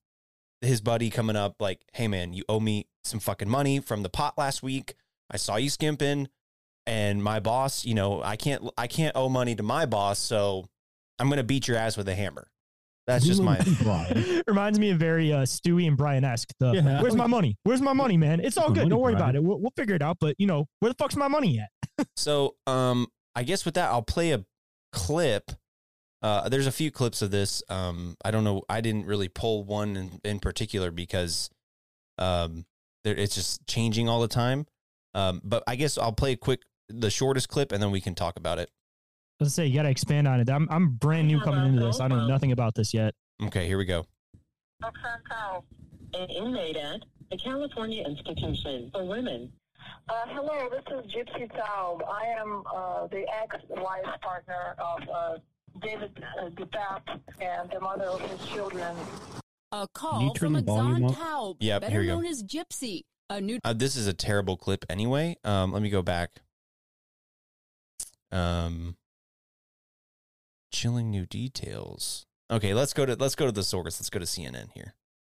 his buddy coming up like, "Hey man, you owe me some fucking money from the pot last week. I saw you skimping. and my boss, you know, I can't I can't owe money to my boss, so I'm gonna beat your ass with a hammer. That's just my Reminds me of very uh, Stewie and Brian esque. Yeah. Where's my money? Where's my money, man? It's all good. Don't worry about it. We'll, we'll figure it out. But you know, where the fuck's my money at? So, um, I guess with that, I'll play a clip. Uh, there's a few clips of this. Um, I don't know. I didn't really pull one in, in particular because, um, there, it's just changing all the time. Um, but I guess I'll play a quick, the shortest clip, and then we can talk about it. Let's say you got to expand on it. I'm I'm brand new coming into this. I know nothing about this yet. Okay, here we go. an inmate at the California Institution for Women. Uh, hello, this is Gypsy Taub. I am uh, the ex-wife partner of uh, David uh, DePape and the mother of his children. A call from the volume Exxon? Taub, Yep, better here we go. known as Gypsy, a new Uh, this is a terrible clip anyway. Um, let me go back. Um, chilling new details. Okay, let's go to let's go to the source. Let's go to CNN here.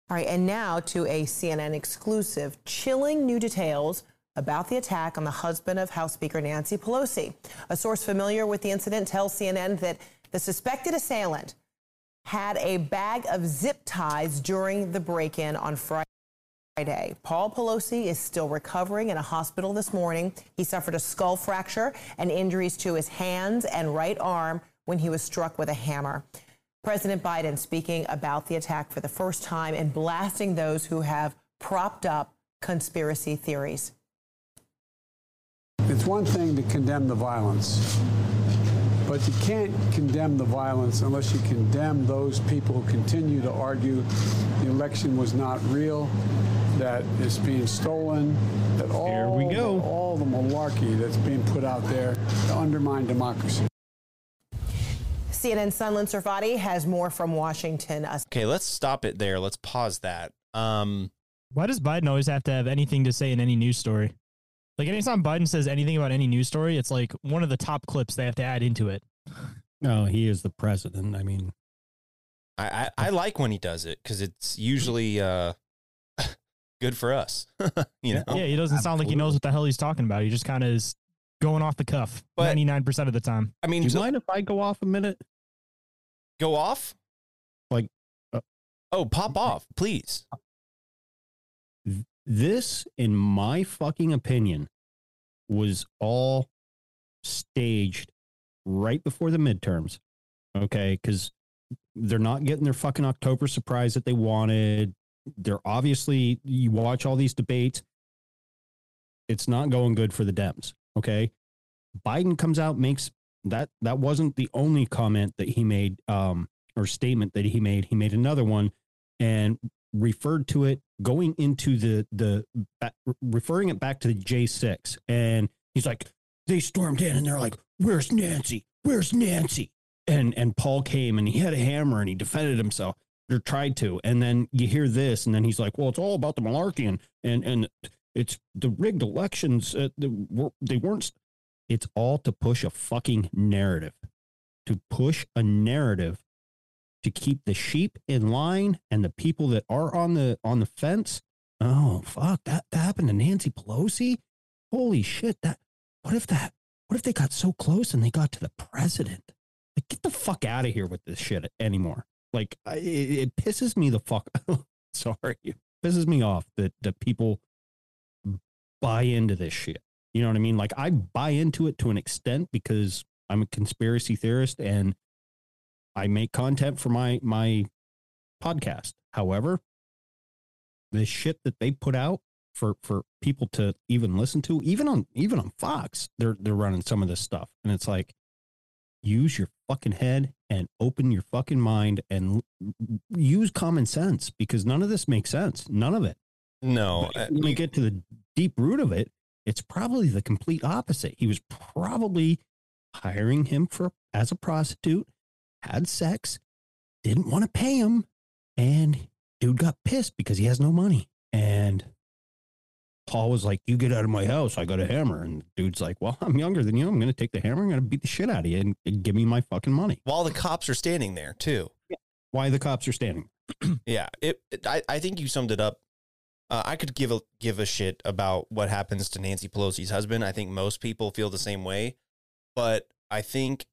All right, and now to a CNN exclusive chilling new details about the attack on the husband of House Speaker Nancy Pelosi. A source familiar with the incident tells CNN that the suspected assailant had a bag of zip ties during the break in on Friday. Paul Pelosi is still recovering in a hospital this morning. He suffered a skull fracture and injuries to his hands and right arm when he was struck with a hammer. President Biden speaking about the attack for the first time and blasting those who have propped up conspiracy theories. It's one thing to condemn the violence, but you can't condemn the violence unless you condemn those people who continue to argue the election was not real, that it's being stolen, that all, we go. all the malarkey that's being put out there to undermine democracy. CNN Sunlen Serfaty has more from Washington. A Okay, let's stop it there. Let's pause that. Um, Why does Biden always have to have anything to say in any news story? Like anytime Biden says anything about any news story, it's like one of the top clips they have to add into it. No, he is the president. I mean, I, I, I like when he does it because it's usually uh, good for us. you know, Yeah, he doesn't sound like he knows what the hell he's talking about. He just kind of is going off the cuff But- ninety nine percent of the time. I mean, do you so- mind if I go off a minute? go off. Like, uh, Oh, pop off, please. this, in my fucking opinion, was all staged right before the midterms. Okay. Because they're not getting their fucking October surprise that they wanted. They're obviously, you watch all these debates, it's not going good for the Dems. Okay. Biden comes out, makes that, that wasn't the only comment that he made, um, or statement that he made. He made another one and referred to it going into the the ba- referring it back to the J6 and he's like they stormed in and they're like where's Nancy where's Nancy and and Paul came and he had a hammer and he defended himself or tried to and then you hear this and then he's like well it's all about the malarkey and and, and it's the rigged elections uh, the, were- they weren't it's all to push a fucking narrative to push a narrative to keep the sheep in line and the people that are on the on the fence. Oh fuck, that, that happened to Nancy Pelosi. Holy shit! That what if that? What if they got so close and they got to the president? Like, get the fuck out of here with this shit anymore. Like, it, it pisses me the fuck. Sorry, it pisses me off that that people buy into this shit. You know what I mean? Like, I buy into it to an extent because I'm a conspiracy theorist and I make content for my my podcast. However, the shit that they put out for for people to even listen to, even on even on Fox, they're they're running some of this stuff, and it's like, use your fucking head and open your fucking mind and use common sense because none of this makes sense. None of it. No, uh, when we get to the deep root of it, it's probably the complete opposite. He was probably hiring him for as a prostitute, had sex, didn't want to pay him, and dude got pissed because he has no money. And Paul was like, "You get out of my house, I got a hammer." And dude's like, "Well, I'm younger than you. I'm going to take the hammer. I'm going to beat the shit out of you and, and give me my fucking money." while the cops are standing there too. Why the cops are standing? Yeah, it. it- I, I think you summed it up uh, I could give a give a shit about what happens to Nancy Pelosi's husband. I think most people feel the same way, but I think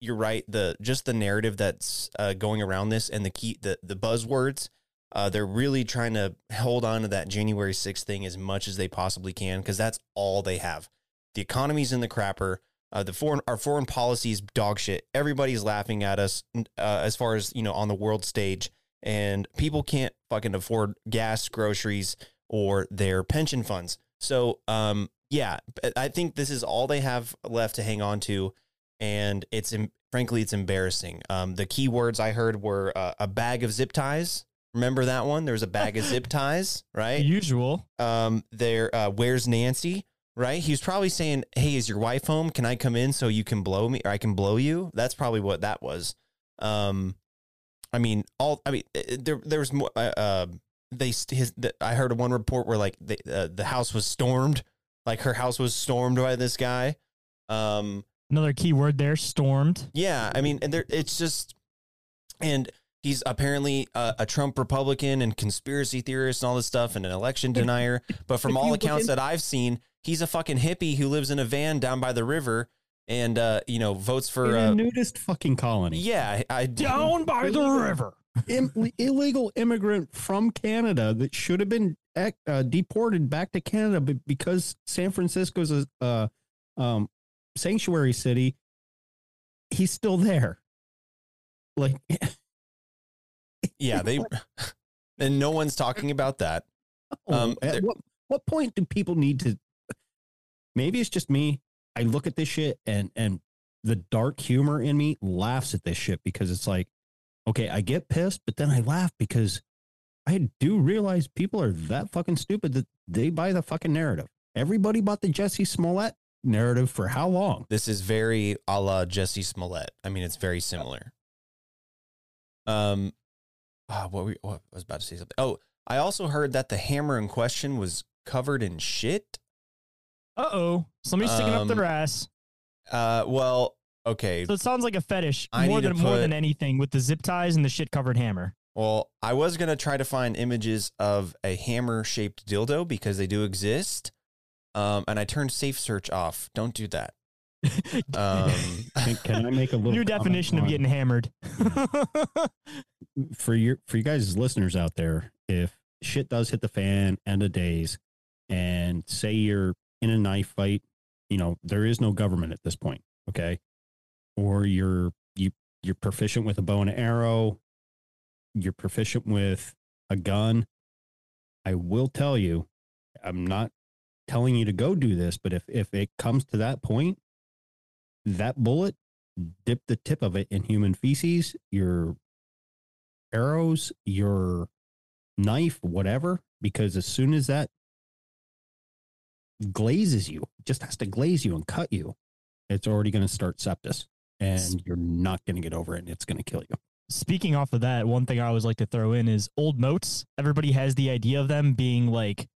you're right. The just the narrative that's uh, going around this and the key the the buzzwords. Uh, they're really trying to hold on to that January 6th thing as much as they possibly can because that's all they have. The economy's in the crapper. Uh, the foreign our foreign policies dog shit. Everybody's laughing at us uh, as far as you know on the world stage, and people can't fucking afford gas, groceries, or their pension funds. So, um, yeah, I think this is all they have left to hang on to, and it's frankly it's embarrassing. Um, the key words I heard were uh, a bag of zip ties. Remember that one? There was a bag of zip ties, right? Usual. Um, there. Uh, where's Nancy? Right? He was probably saying, "Hey, is your wife home? Can I come in so you can blow me, or I can blow you?" That's probably what that was. Um, I mean, all. I mean, there there was more. Uh, uh they his. The, I heard one report where like the uh, the house was stormed, like her house was stormed by this guy. Um, another key word there, stormed. Yeah, I mean, and there it's just, and he's apparently a, a, Trump Republican and conspiracy theorist and all this stuff and an election denier. But from all accounts that I've seen, he's a fucking hippie who lives in a van down by the river and uh, you know votes for a uh, nudist fucking colony. Yeah, I down by the river. Im- illegal immigrant from Canada that should have been uh, deported back to Canada, but because San Francisco's a uh, um, sanctuary city, he's still there. Like yeah, they and no one's talking about that. Um, at what what point do people need to? Maybe it's just me. I look at this shit and and the dark humor in me laughs at this shit because it's like, okay, I get pissed, but then I laugh because I do realize people are that fucking stupid that they buy the fucking narrative. Everybody bought the Jussie Smollett narrative for how long? This is very a la Jussie Smollett. I mean, it's very similar. Um, uh, what, we, what I was about to say something. Oh, I also heard that the hammer in question was covered in shit. Uh oh, somebody's sticking up their Um, ass. Uh, well, okay. So it sounds like a fetish I more need to than more put- than anything with the zip ties and the shit covered hammer. Well, I was gonna try to find images of a hammer shaped dildo because they do exist. Um, and I turned safe search off. Don't do that. Um, Can, can I make a little New comment definition of on- getting hammered. for your for you guys listeners out there, if shit does hit the fan, end of days, and say you're in a knife fight, you know there is no government at this point, okay? Or you're you you're proficient with a bow and arrow, you're proficient with a gun. I will tell you, I'm not telling you to go do this, but if if it comes to that point, that bullet, dip the tip of it in human feces, your arrows, your knife, whatever, because as soon as that glazes you, just has to glaze you and cut you, it's already going to start sepsis and you're not going to get over it and it's going to kill you. Speaking off of that, one thing I always like to throw in is old moats. Everybody has the idea of them being like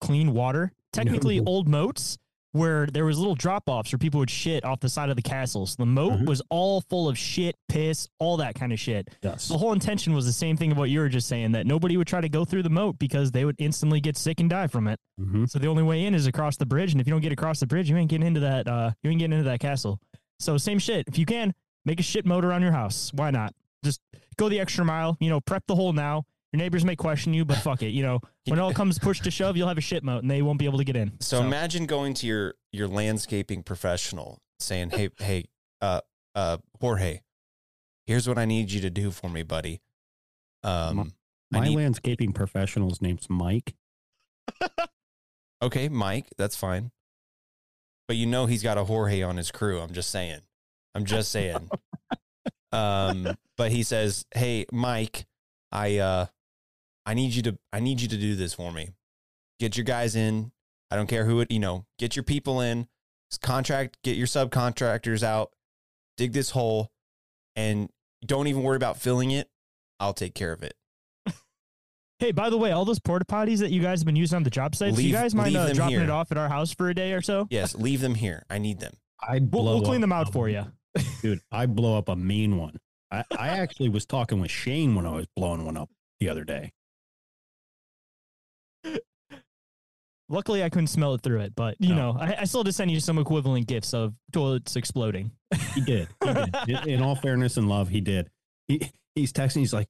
clean water. Technically, No. old moats where there was little drop offs where people would shit off the side of the castles. The moat Mhm. was all full of shit, piss, all that kind of shit. Yes. The whole intention was the same thing of what you were just saying that nobody would try to go through the moat because they would instantly get sick and die from it. Mm-hmm. So the only way in is across the bridge, and if you don't get across the bridge, you ain't getting into that. Uh, you ain't getting into that castle. So same shit. If you can make a shit moat around your house, why not? Just go the extra mile. You know, prep the hole now. Your neighbors may question you, but fuck it. You know, when it all comes push to shove, you'll have a shit moat, and they won't be able to get in. So, imagine going to your your landscaping professional saying, "Hey, hey, uh, uh, Jorge, here's what I need you to do for me, buddy. Um, I My need landscaping professional's name's Mike. okay, Mike, that's fine, but you know he's got a Jorge on his crew. I'm just saying. I'm just saying. um, but he says, "Hey, Mike, I uh, I need you to I need you to do this for me. Get your guys in. I don't care who it, you know, get your people in, contract, get your subcontractors out, dig this hole, and don't even worry about filling it. I'll take care of it. Hey, by the way, all those porta potties that you guys have been using on the job sites, you guys mind uh, dropping here. it off at our house for a day or so? Yes, leave them here. I need them. I We'll, we'll clean up them out for you. Dude, I blow up a mean one. I, I actually was talking with Shane when I was blowing one up the other day. Luckily, I couldn't smell it through it, but you know, I, I still had to send you some equivalent gifts of toilets exploding. He did. He did. In- In all fairness and love, he did. He he's texting. He's like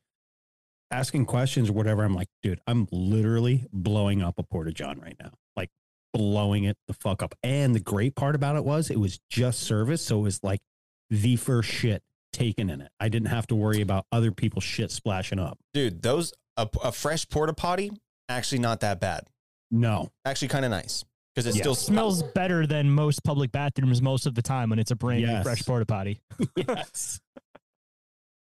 asking questions or whatever. I'm like, dude, I'm literally blowing up a porta john right now. Like blowing it the fuck up. And the great part about it was it was just service, so it was like the first shit taken in it. I didn't have to worry about other people's shit splashing up. Dude, those a, a fresh porta potty actually not that bad. No, Actually, kind of nice because it Yeah. still smells better than most public bathrooms most of the time when it's a brand new fresh porta potty. yes.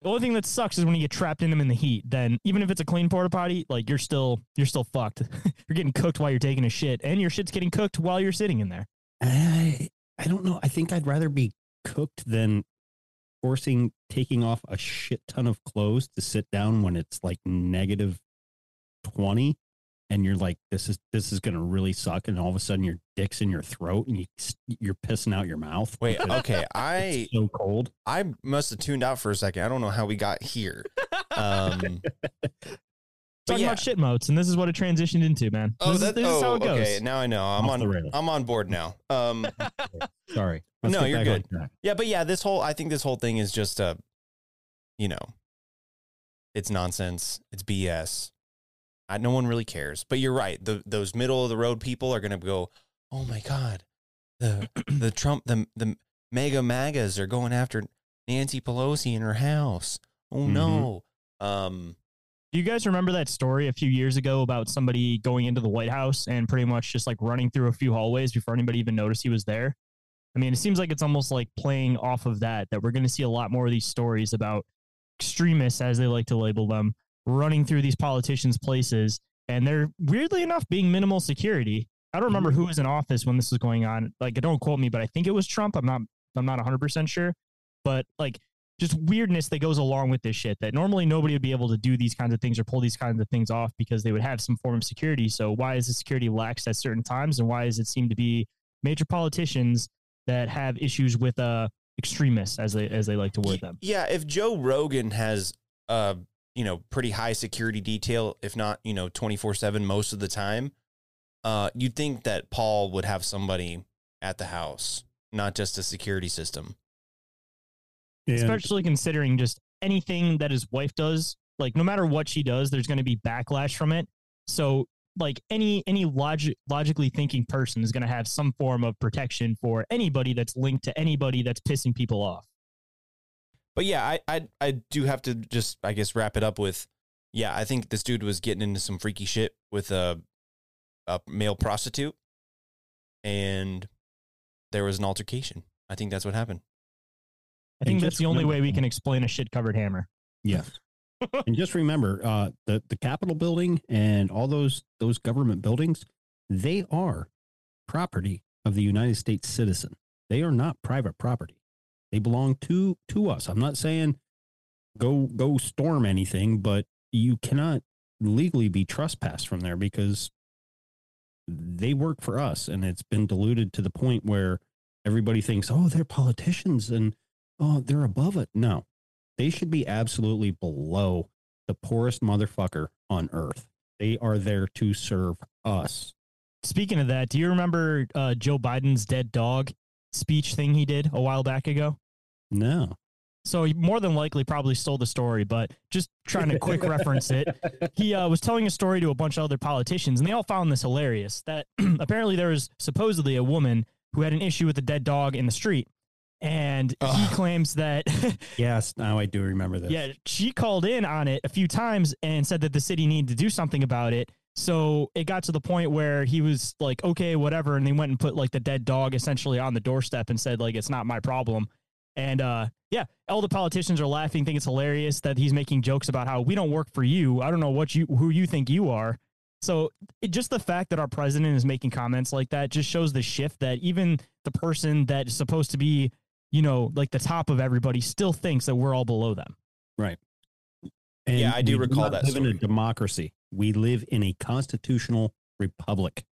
The only thing that sucks is when you get trapped in them in the heat. Then even if it's a clean porta potty, like you're still you're still fucked. you're getting cooked while you're taking a shit, and your shit's getting cooked while you're sitting in there. I I don't know. I think I'd rather be cooked than forcing taking off a shit ton of clothes to sit down when it's like negative 20 and you're like this is this is going to really suck and all of a sudden your dick's in your throat and you you're pissing out your mouth. Wait, okay. I so cold. I must have tuned out for a second. I don't know how we got here. Um, Talking yeah. about shit moats, and this is what it transitioned into, man. Oh, this that, is, this oh, is how it goes. okay. Now I know. I'm Off on. the rails. I'm on board now. Um, Sorry. Let's no, you're good. Yeah, but yeah, this whole. I think this whole thing is just a, you know, it's nonsense. It's BS. I, no one really cares. But you're right. The those middle of the road people are gonna go. Oh my god, the the Trump the the mega magas are going after Nancy Pelosi in her house. Oh no. Um. Do you guys remember that story a few years ago about somebody going into the White House and pretty much just like running through a few hallways before anybody even noticed he was there? I mean, it seems like it's almost like playing off of that, that we're going to see a lot more of these stories about extremists, as they like to label them, running through these politicians' places. And they're weirdly enough being minimal security. I don't remember who was in office when this was going on. Like, don't quote me, but I think it was Trump. I'm not, I'm not 100% sure. But like, just weirdness that goes along with this shit that normally nobody would be able to do these kinds of things or pull these kinds of things off because they would have some form of security. So why is the security lax at certain times and why does it seem to be major politicians that have issues with uh extremists as they as they like to word them? Yeah, if Joe Rogan has uh you know pretty high security detail, if not you know twenty four seven most of the time, uh, you'd think that Paul would have somebody at the house, not just a security system. Especially considering just anything that his wife does, like no matter what she does, there's going to be backlash from it. So like any any logic logically thinking person is going to have some form of protection for anybody that's linked to anybody that's pissing people off. But yeah, I I I do have to just I guess wrap it up with yeah, I think this dude was getting into some freaky shit with a a male prostitute and there was an altercation. I think that's what happened. I think And that's the only way we can explain a shit covered hammer. Yes. and just remember, uh, the the Capitol building and all those those government buildings, they are property of the United States citizen. They are not private property. They belong to to us. I'm not saying go go storm anything, but you cannot legally be trespassed from there because they work for us, and it's been diluted to the point where everybody thinks, oh, they're politicians and oh, they're above it. No, they should be absolutely below the poorest motherfucker on earth. They are there to serve us. Speaking of that, do you remember uh, Joe Biden's dead dog speech thing he did a while back ago? No. So he more than likely probably stole the story, but just trying to quick reference it. He uh, was telling a story to a bunch of other politicians, and they all found this hilarious. That apparently there was supposedly a woman who had an issue with a dead dog in the street, and he claims that Yes, now I do remember this. yeah, she called in on it a few times and said that the city needed to do something about it. So it got to the point where he was like, okay, whatever. And they went and put like the dead dog essentially on the doorstep and said, like, it's not my problem. And uh, yeah, all the politicians are laughing, think it's hilarious that he's making jokes about how we don't work for you. I don't know what you who you think you are. So it, just the fact that our president is making comments like that just shows the shift that even the person that is supposed to be, you know, like the top of everybody still thinks that we're all below them. Right. Yeah, I do we recall that live in a democracy. We live in a constitutional republic.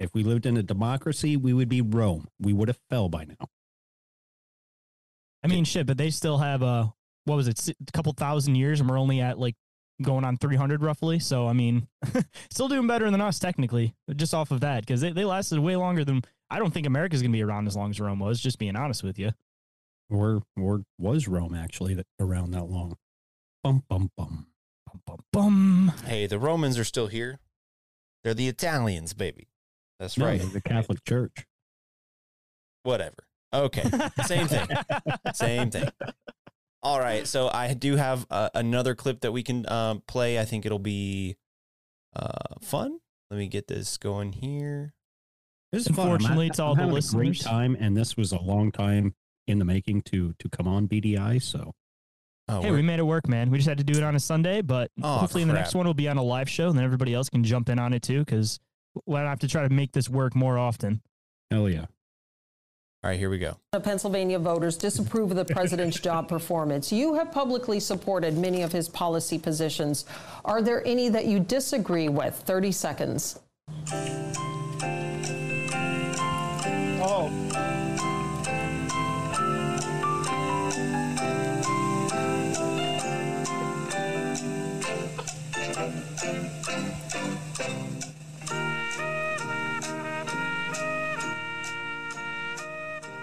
If we lived in a democracy, we would be Rome. We would have fell by now. I mean, shit, but they still have a what was it, a couple thousand years, and we're only at like going on 300 roughly. So I mean, still doing better than us technically, just off of that because they, they lasted way longer than I don't think America's gonna be around as long as Rome was. Just being honest with you. Or or was Rome actually that, around that long? Bum bum bum. Bum bum bum. Hey, the Romans are still here. They're the Italians, baby. That's No, right. the Catholic Church. Whatever. Okay. Same thing. Same thing. All right. So I do have uh, another clip that we can um, play. I think it'll be uh, fun. Let me get this going here. This is Unfortunately, it's all I'm the having a great listeners. time, and this was a long time in the making to to come on BDI. So Oh, hey, we're- we made it work, man. We just had to do it on a Sunday, but Oh, hopefully in the next crap. one will be on a live show, and then everybody else can jump in on it too. Because we'll have to try to make this work more often. hell yeah. All right, here we go. Pennsylvania voters disapprove of the president's job performance. You have publicly supported many of his policy positions. Are there any that you disagree with? 30 seconds. Oh.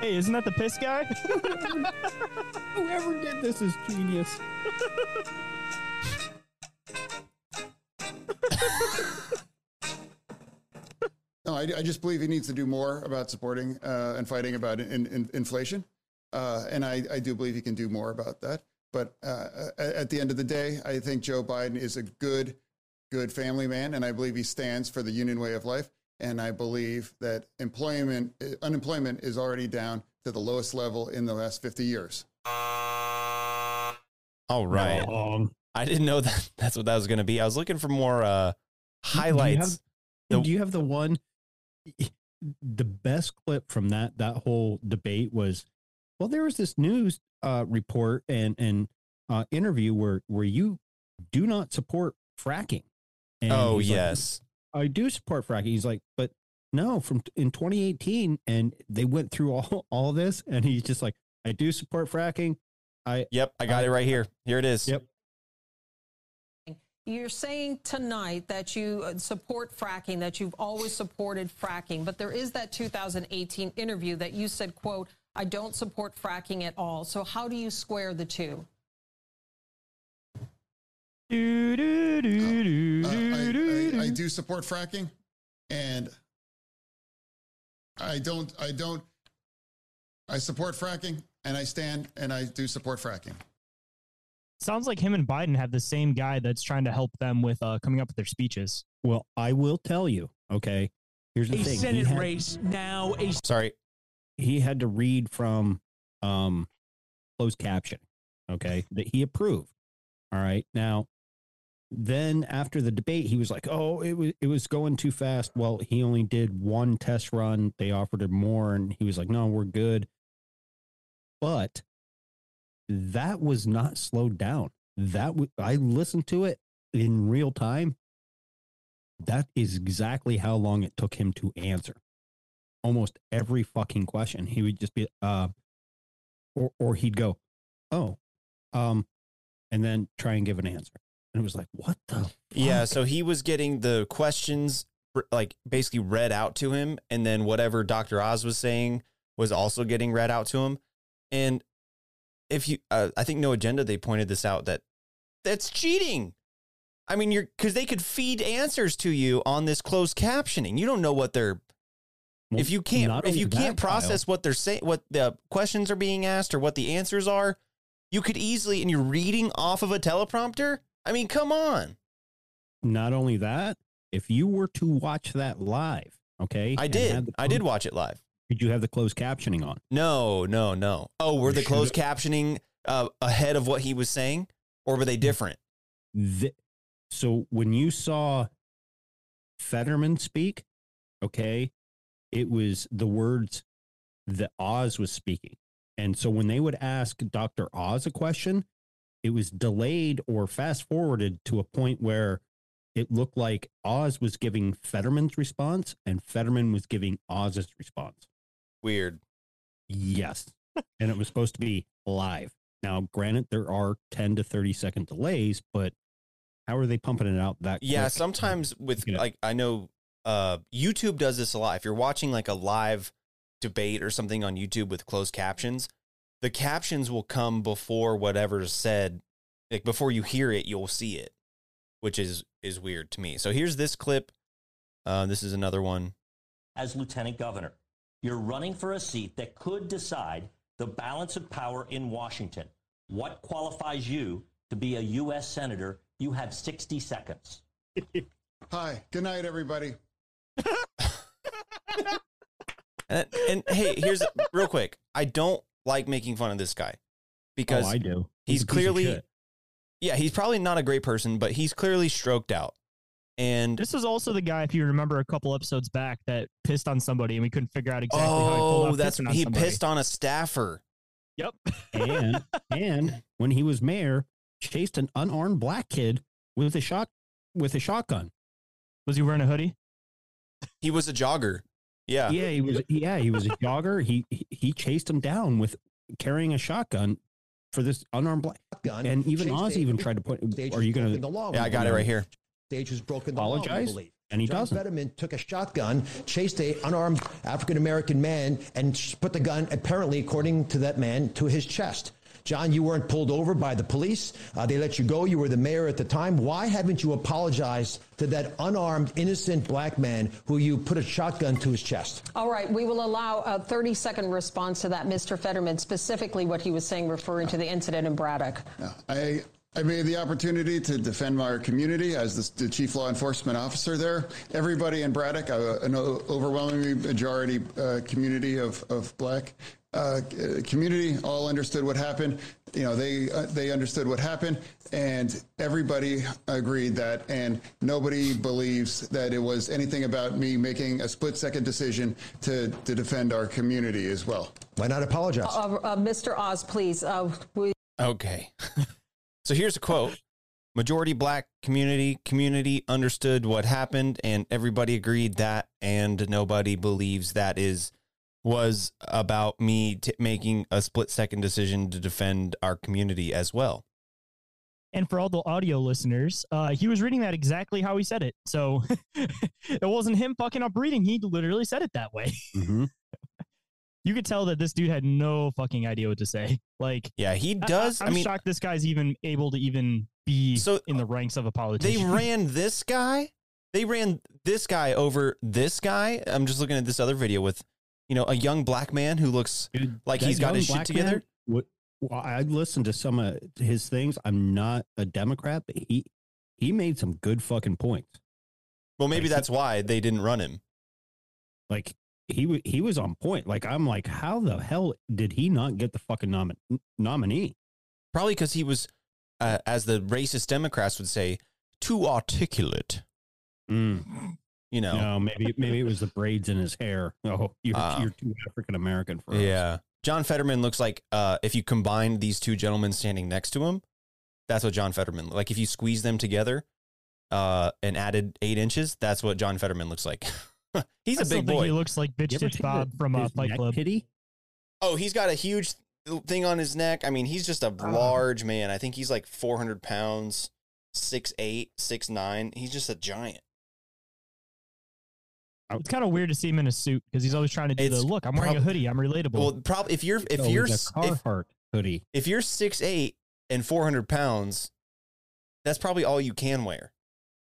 Hey, isn't that the piss guy? Whoever did this is genius. No, I, I just believe he needs to do more about supporting uh, and fighting about in, in, inflation. Uh, and I, I do believe he can do more about that. But uh, at, at the end of the day, I think Joe Biden is a good, good family man. And I believe he stands for the union way of life. And I believe that employment, uh, unemployment is already down to the lowest level in the last 50 years. All right. I didn't know that that's what that was going to be. I was looking for more uh, highlights. Do you, have, do you have the one? The best clip from that that whole debate was, well, there was this news uh, report and and uh, interview where where you do not support fracking. And oh, he's like, yes. I do support fracking. He's like, but no, from in 2018, and they went through all all this, and he's just like, I do support fracking. I Yep, I got it right here. Here it is. Yep. You're saying tonight that you uh, support fracking, that you've always supported fracking, but there is that 2018 interview that you said, quote, I don't support fracking at all. So how do you square the two? Do, do, do, do, Uh, I, do, I, I do. do support fracking, and I don't. I don't. I support fracking, and I stand and I do support fracking. Sounds like him and Biden have the same guy that's trying to help them with uh, coming up with their speeches. Well, I will tell you. Okay, here's the A thing. He Senate had- race now. A Sorry. he had to read from um closed caption okay that he approved all right now then after the debate he was like oh it was it was going too fast well he only did one test run they offered him more and he was like no we're good but that was not slowed down that w- i listened to it in real time that is exactly how long it took him to answer almost every fucking question. He would just be uh or or he'd go, "Oh." Um and then try and give an answer. And it was like, "What the Yeah, so he was getting the questions like basically read out to him, and then whatever Dr. Oz was saying was also getting read out to him. And if you, uh, I think no agenda, they pointed this out that that's cheating. I mean, you're because they could feed answers to you on this closed captioning. You don't know what they're. if you can't, if you can't that, Kyle. process what they're saying, what the questions are being asked, or what the answers are, you could easily, and you're reading off of a teleprompter. I mean, come on. Not only that, if you were to watch that live, okay? I did. I did watch it live. Did you have the closed captioning on? No, no, no. Oh, were the closed captioning uh, ahead of what he was saying, or were they different? Th- so when you saw Fetterman speak, okay, it was the words that Oz was speaking. And so when they would ask Dr. Oz a question, it was delayed or fast forwarded to a point where it looked like Oz was giving Fetterman's response and Fetterman was giving Oz's response. Weird. Yes. and it was supposed to be live. Now, granted, there are 10 to 30 second delays, but How are they pumping it out that? Yeah, quick? sometimes with you know, like I know uh YouTube does this a lot. If you're watching like a live debate or something on YouTube with closed captions, the captions will come before whatever's said. Like before you hear it, you'll see it, which is is weird to me. So here's this clip. Uh, this is another one. as lieutenant governor. You're running for a seat that could decide the balance of power in Washington. What qualifies you to be a U.S. senator? You have 60 seconds. Hi. Good night, everybody. And, and hey, here's real quick. I don't like making fun of this guy because Oh, I do. He's, He's a piece of clearly, yeah, he's probably not a great person, but he's clearly stroked out. And This was also the guy, if you remember a couple episodes back, that pissed on somebody and we couldn't figure out exactly how he pulled oh, off that's pissing on he somebody. pissed on a staffer. Yep. and and when he was mayor, chased an unarmed black kid with a shot with a shotgun. Was he wearing a hoodie? He was a jogger. Yeah. Yeah, he was. Yeah, he was a jogger. He he- he chased him down with carrying a shotgun for this unarmed black. Gun. And even Oz a- even tried to put. Stage Are you going to the law, Yeah, I got it right here. Stage has broken the law, we Apologize? believe. And he John doesn't. Fetterman took a shotgun, chased a unarmed African American man, and put the gun, apparently, according to that man, to his chest. John, you weren't pulled over by the police. Uh, they let you go. You were the mayor at the time. Why haven't you apologized to that unarmed, innocent black man who you put a shotgun to his chest? All right, we will allow a 30 second response to that, Mr. Fetterman, specifically what he was saying referring to the incident in Braddock. I I made the opportunity to defend my community as the, the chief law enforcement officer there. Everybody in Braddock, uh, an o- overwhelming majority uh, community of, of black uh, community, all understood what happened. You know, they uh, they understood what happened, and everybody agreed that, and nobody believes that it was anything about me making a split second decision to to defend our community as well. Why not apologize? Uh, uh, Mr. Oz, please. Uh, we- Okay. so here's a quote. Majority black community community understood what happened and everybody agreed that and nobody believes that is was about me t- making a split second decision to defend our community as well. And for all the audio listeners, uh, he was reading that exactly how he said it. So it wasn't him fucking up reading. He literally said it that way. Mm-hmm. You could tell that this dude had no fucking idea what to say. Like, Yeah, he does. I, I, am mean shocked this guy's even able to even be So, in the ranks of a politician. they ran this guy. They ran this guy over this guy. I'm just looking at this other video with you know a young black man who looks like he's got his shit together. man, well, I listened to some of his things. I'm not a Democrat, but he he made some good fucking points. Well, maybe Like, that's why they didn't run him. Like he he was on point. Like I'm like, how the hell did he not get the fucking nomin- nominee? Probably because he was, uh, as the racist Democrats would say, too articulate. Mm. You know. No, maybe maybe it was the braids in his hair. Oh, you're Ah. you're too African American for us. Yeah. John Fetterman looks like uh, if you combine these two gentlemen standing next to him, that's what John Fetterman like. If you squeeze them together uh, and added eight inches, that's what John Fetterman looks like. he's I a big boy. He looks like Bitch You Stitch Bob the- from uh, his Fight neck Club. Kitty? Oh, he's got a huge thing on his neck. I mean, he's just a large man. I think he's like 400 pounds, six eight, six nine. He's just a giant. It's kind of weird to see him in a suit because he's always trying to do the look. I'm wearing a hoodie. I'm relatable. Well, probably if you're if Oh, you're if, Carhartt hoodie. if you're six eight and 400 pounds, that's probably all you can wear.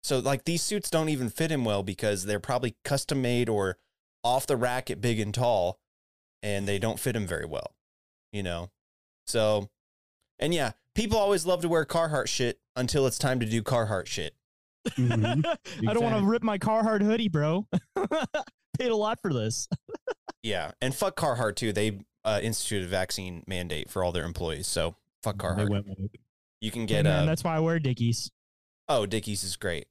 So like these suits don't even fit him well because they're probably custom made or off the rack at big and tall, and they don't fit him very well. You know, so and yeah, people always love to wear Carhartt shit until it's time to do Carhartt shit. Mhm. I don't want to rip my Carhartt hoodie, bro. Paid a lot for this. Yeah, and fuck Carhartt too. They uh, instituted a vaccine mandate for all their employees. So fuck They Carhartt. went. You can Hey, get man, uh, that's why I wear Dickies. oh Dickies is great.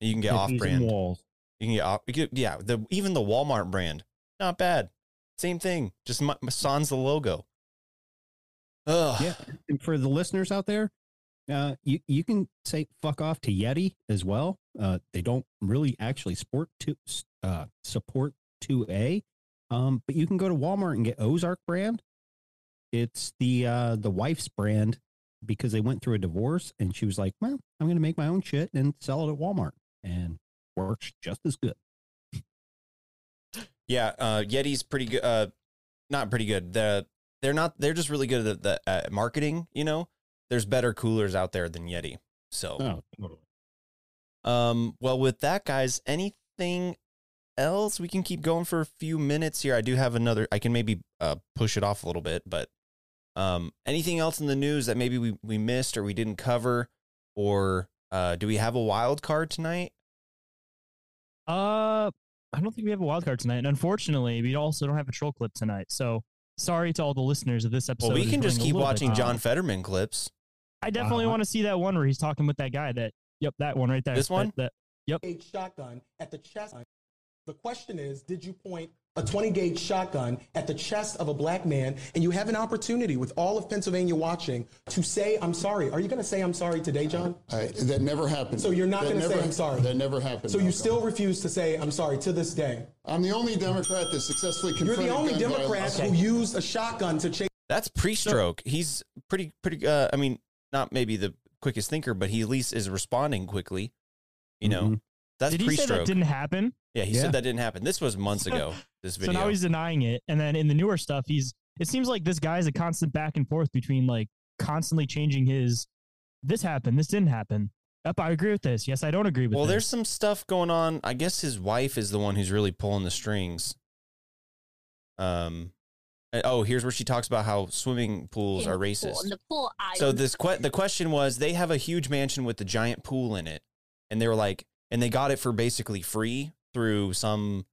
You can get Dickies off and brand. walls. You can get off. you get- yeah, the even the Walmart brand, not bad. Same thing. Just ma- sans the logo. Ugh. Yeah, and for the listeners out there, uh, you you can say fuck off to Yeti as well. Uh, they don't really actually support to uh, support two A, um, but you can go to Walmart and get Ozark brand. It's the uh, the wife's brand because they went through a divorce, and she was like, "Well, I'm going to make my own shit and sell it at Walmart," and works just as good. Yeah, uh, Yeti's pretty good. Uh, not pretty good. The they're not. They're just really good at the at marketing. You know, there's better coolers out there than Yeti. So, Oh, totally. um, well, with that, guys, anything else? We can keep going for a few minutes here. I do have another. I can maybe uh push it off a little bit, but um, anything else in the news that maybe we we missed or we didn't cover, or uh, do we have a wild card tonight? Uh, I don't think we have a wild card tonight, and unfortunately, we also don't have a troll clip tonight. So sorry to all the listeners of this episode. Well, we can just keep watching. John Fetterman clips. I definitely want to see that one where he's talking with that guy. That yep, that one right there. This That- one? That, yep. gauge shotgun at the chest. The question is, did you point a 20 gauge shotgun at the chest of a black man and you have an opportunity with all of Pennsylvania watching to say, I'm sorry. Are you going to say I'm sorry today, John? I, that never happened. So you're not going to say I'm sorry? That never happened. So you Malcolm. still refuse to say I'm sorry to this day? I'm the only Democrat that successfully You're the only gun Democrat violence. who used a shotgun to chase. That's pre-stroke. He's pretty pretty. Uh, I mean, not maybe the quickest thinker, but he at least is responding quickly. You know, Mhm. that's Did he pre-stroke. that didn't happen? yeah, he Yeah. said that didn't happen. This was months ago. This video. So now he's denying it, and then in the newer stuff, he's. It seems like this guy's a constant back and forth between like constantly changing his. This happened. This didn't happen. Yep, I agree with this. Yes, I don't agree with well, this. there's some stuff going on. I guess his wife is the one who's really pulling the strings. Um, Uh, oh, here's where she talks about how swimming pools In are pool. racist. In the pool, So this que- the question was they have a huge mansion with a giant pool in it, and they were like, and they got it for basically free through some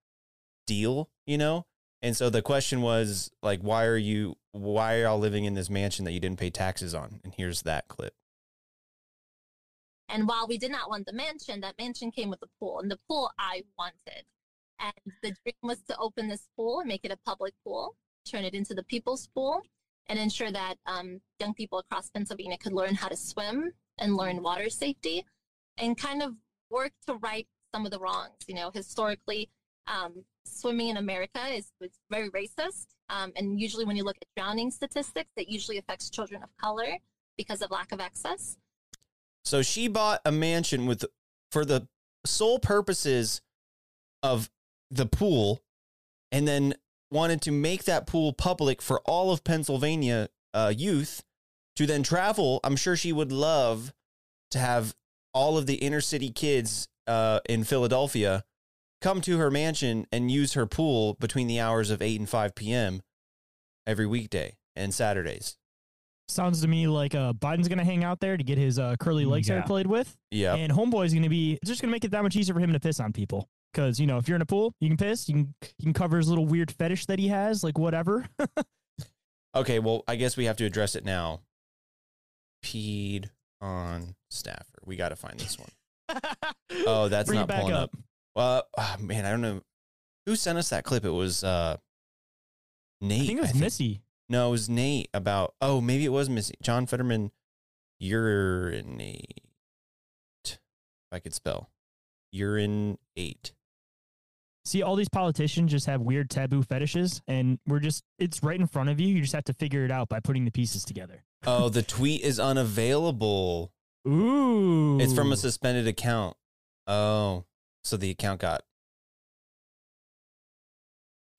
deal, you know. And so the question was like, why are you, why are y'all living in this mansion that you didn't pay taxes on? And here's that clip. And while we did not want the mansion, that mansion came with the pool, and the pool I wanted. And the dream was to open this pool and make it a public pool, turn it into the people's pool, and ensure that um, young people across Pennsylvania could learn how to swim and learn water safety, and kind of work to right some of the wrongs. You know, historically, um, swimming in America is, is very racist, um, and usually when you look at drowning statistics, it usually affects children of color because of lack of access. So she bought a mansion with for the sole purposes of the pool, and then wanted to make that pool public for all of Pennsylvania uh, youth to then travel. I'm sure she would love to have all of the inner city kids uh, in Philadelphia come to her mansion and use her pool between the hours of 8 and 5 p.m. every weekday and Saturdays. Sounds to me like uh, Biden's going to hang out there to get his uh, curly legs hair Yeah. played with. Yeah. And Homeboy's going to be it's just going to make it that much easier for him to piss on people. Because you know, if you're in a pool, you can piss. You can you can cover his little weird fetish that he has, like whatever. Okay, well, I guess we have to address it now. Peed on Stafford. We got to find this one. oh, that's Bring not pulling up. up. Well, ah, man, I don't know who sent us that clip. It was uh, Nate. I think it was Missy. No, it was Nate about. Oh, maybe it was Missy. John Fetterman urinate. If I could spell urinate. See, all these politicians just have weird taboo fetishes, and we're just it's right in front of you. You just have to figure it out by putting the pieces together. Oh, the tweet is unavailable. Ooh. It's from a suspended account. Oh, so the account got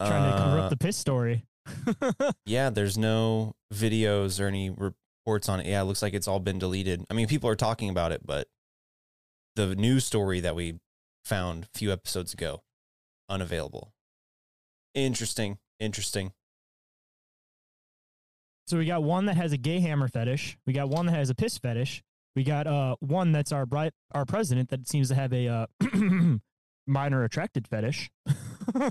Trying to cover Uh, up the piss story. Yeah, there's no videos or any reports on it. Yeah, it looks like it's all been deleted. I mean, people are talking about it, but the news story that we found a few episodes ago, unavailable. Interesting. Interesting. So we got one that has a gay hammer fetish. We got one that has a piss fetish. We got uh one that's our bright our president that seems to have a uh minor attracted fetish.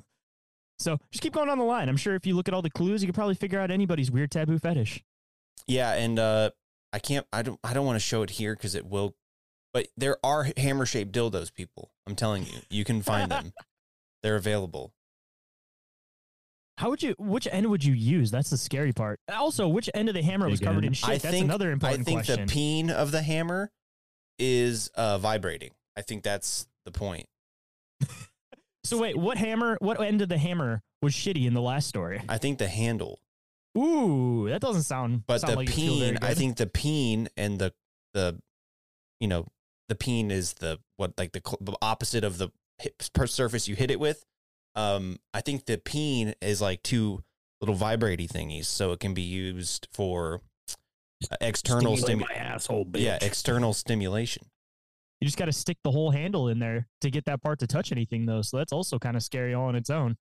so just keep going on the line. I'm sure if you look at all the clues, you could probably figure out anybody's weird taboo fetish. Yeah, and uh I can't I don't I don't want to show it here because it will but there are hammer shaped dildos, people. I'm telling you. You can find them. They're available. How would you? Which end would you use? That's the scary part. Also, which end of the hammer was Big covered in shit? I That's think, another important I think question. the peen of the hammer is uh, vibrating. I think that's the point. so wait, what hammer? What end of the hammer was shitty in the last story? I think the handle. Ooh, that doesn't sound. But sound the like it'd feel very peen, I think the peen and the the, you know, the peen is the what like the, the opposite of the hit, per surface you hit it with. Um, I think the peen is like two little vibrating thingies, so it can be used for uh, external stimulation. stimu- my Yeah, external stimulation. You just got to stick the whole handle in there to get that part to touch anything, though. So that's also kind of scary all on its own.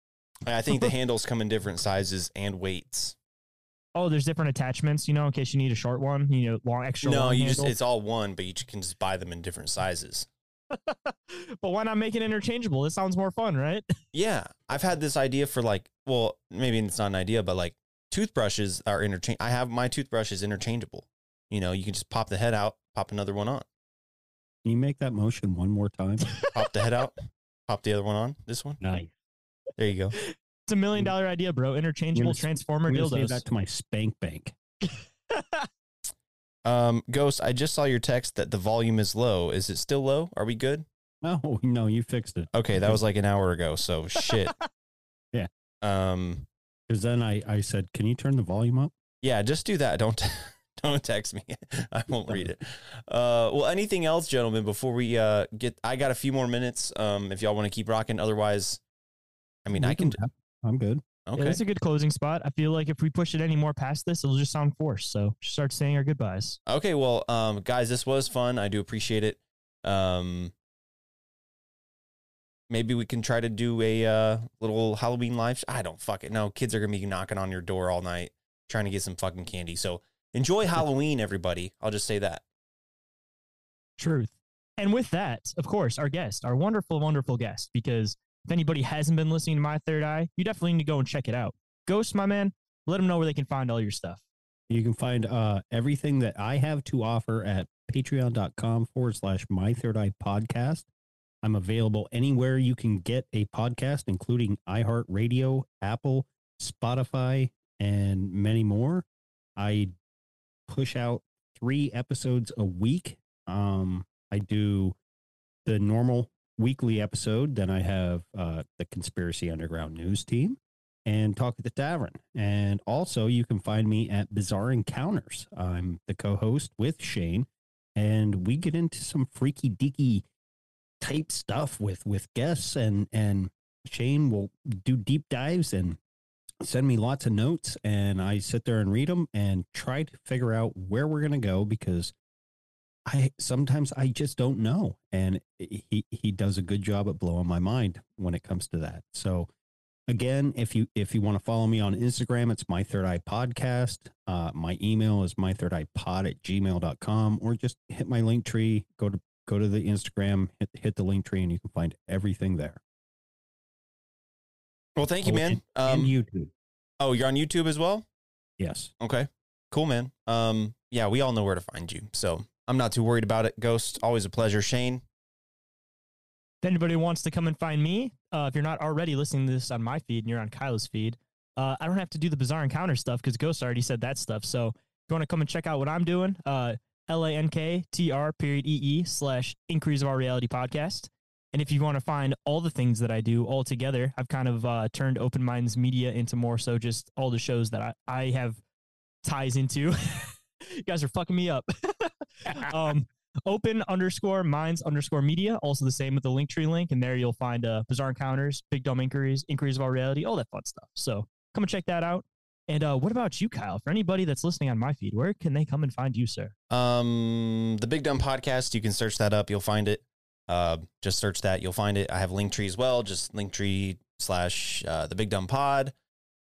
I think the handles come in different sizes and weights. Oh, there's different attachments, you know, in case you need a short one, you know, long extra. no, long you just it's all one, but you can just buy them in different sizes. But why not make it interchangeable? This sounds more fun, right? Yeah, I've had this idea for like, well, maybe it's not an idea, but like toothbrushes are interchangeable. I have my toothbrush is interchangeable. You know, you can just pop the head out, pop another one on, Can you make that motion one more time? pop the head out, pop the other one on. This one, nice. there you go. It's a million dollar idea, bro. Interchangeable s- transformer I'm gonna save that to my spank bank. Um, Ghost, I just saw your text that the volume is low. Is it still low? Are we good? Oh no, you fixed it. Okay, that was like an hour ago. So shit. Yeah. Um, Because then I I said, can you turn the volume up? yeah, just do that. Don't don't text me. I won't read it. Uh, well, anything else, gentlemen? Before we uh get, I got a few more minutes. Um, if y'all want to keep rocking, otherwise, I mean, We I can. wrap. I'm good. Yeah, Okay. that's a good closing spot. I feel like if we push it any more past this, it'll just sound forced. So just start saying our goodbyes. Okay, well, um, guys, this was fun. I do appreciate it. Um, maybe we can try to do a uh, little Halloween live. sh- I don't fucking know. Kids are gonna be knocking on your door all night trying to get some fucking candy. So enjoy Halloween, everybody. I'll just say that. Truth. And with that, of course, our guest, our wonderful, wonderful guest, because if anybody hasn't been listening to My Third Eye, you definitely need to go and check it out. Ghost, my man, let them know where they can find all your stuff. You can find uh, everything that I have to offer at patreon.com forward slash my third eye podcast. I'm available anywhere you can get a podcast, including iHeartRadio, Apple, Spotify, and many more. I push out three episodes a week. Um, I do the normal weekly episode. Then I have uh, the Conspiracy Underground News team and Talk at the Tavern. And also, you can find me at Bizarre Encounters. I'm the co host with Shayn, and we get into some freaky deaky type stuff with with guests and and Shayn will do deep dives and send me lots of notes and I sit there and read them and try to figure out where we're going to go because I sometimes I just don't know and he he does a good job at blowing my mind when it comes to that. So again, if you if you want to follow me on Instagram, it's my third eye podcast. Uh, my email is my third eye pod at gmail.com or just hit my link tree, go to go to the Instagram, hit hit the link tree and you can find everything there. Well, thank you, Oh, man. and- Um, and YouTube. Oh, you're on YouTube as well. Yes. Okay. Cool, man. Um, yeah, we all know where to find you, so I'm not too worried about it. Ghost, always a pleasure. Shayn. If anybody wants to come and find me, uh, if you're not already listening to this on my feed and you're on Kyle's feed, uh, I don't have to do the bizarre encounter stuff because Ghost already said that stuff. So if you want to come and check out what I'm doing, uh, L A N K T R period E E slash Inquiries of Our Reality podcast. And if you want to find all the things that I do all together, I've kind of uh, turned Open Minds Media into more so just all the shows that I, I have ties into. you guys are fucking me up. um, open underscore minds underscore media. Also the same with the Linktree link. And there you'll find uh, Bizarre Encounters, Big Dumb Inquiries, Inquiries of Our Reality, all that fun stuff. So come and check that out. And uh, what about you, Kyle? For anybody that's listening on my feed, where can they come and find you, sir? Um, the Big Dumb Podcast. You can search that up. You'll find it. Uh, just search that. You'll find it. I have Linktree as well. Just Linktree slash uh, the Big Dumb Pod,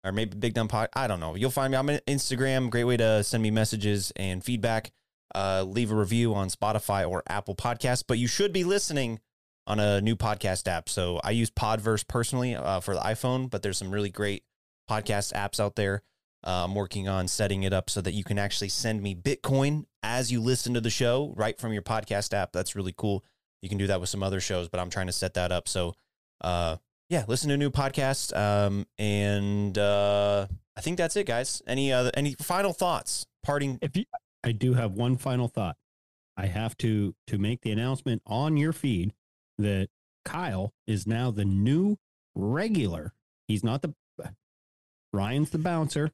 or maybe Big Dumb Pod. I don't know. You'll find me. I'm on Instagram. Great way to send me messages and feedback. Uh, leave a review on Spotify or Apple Podcasts. But you should be listening on a new podcast app. So I use Podverse personally uh, for the iPhone, but there's some really great podcast apps out there. Uh, I'm working on setting it up so that you can actually send me Bitcoin as you listen to the show right from your podcast app. That's really cool. You can do that with some other shows, but I'm trying to set that up. So, uh, yeah, listen to a new podcast. Um, and uh, I think that's it, guys. Any other any final thoughts? Parting. If you, I do have one final thought. I have to to make the announcement on your feed that Kyle is now the new regular. He's not the Ryan's the bouncer.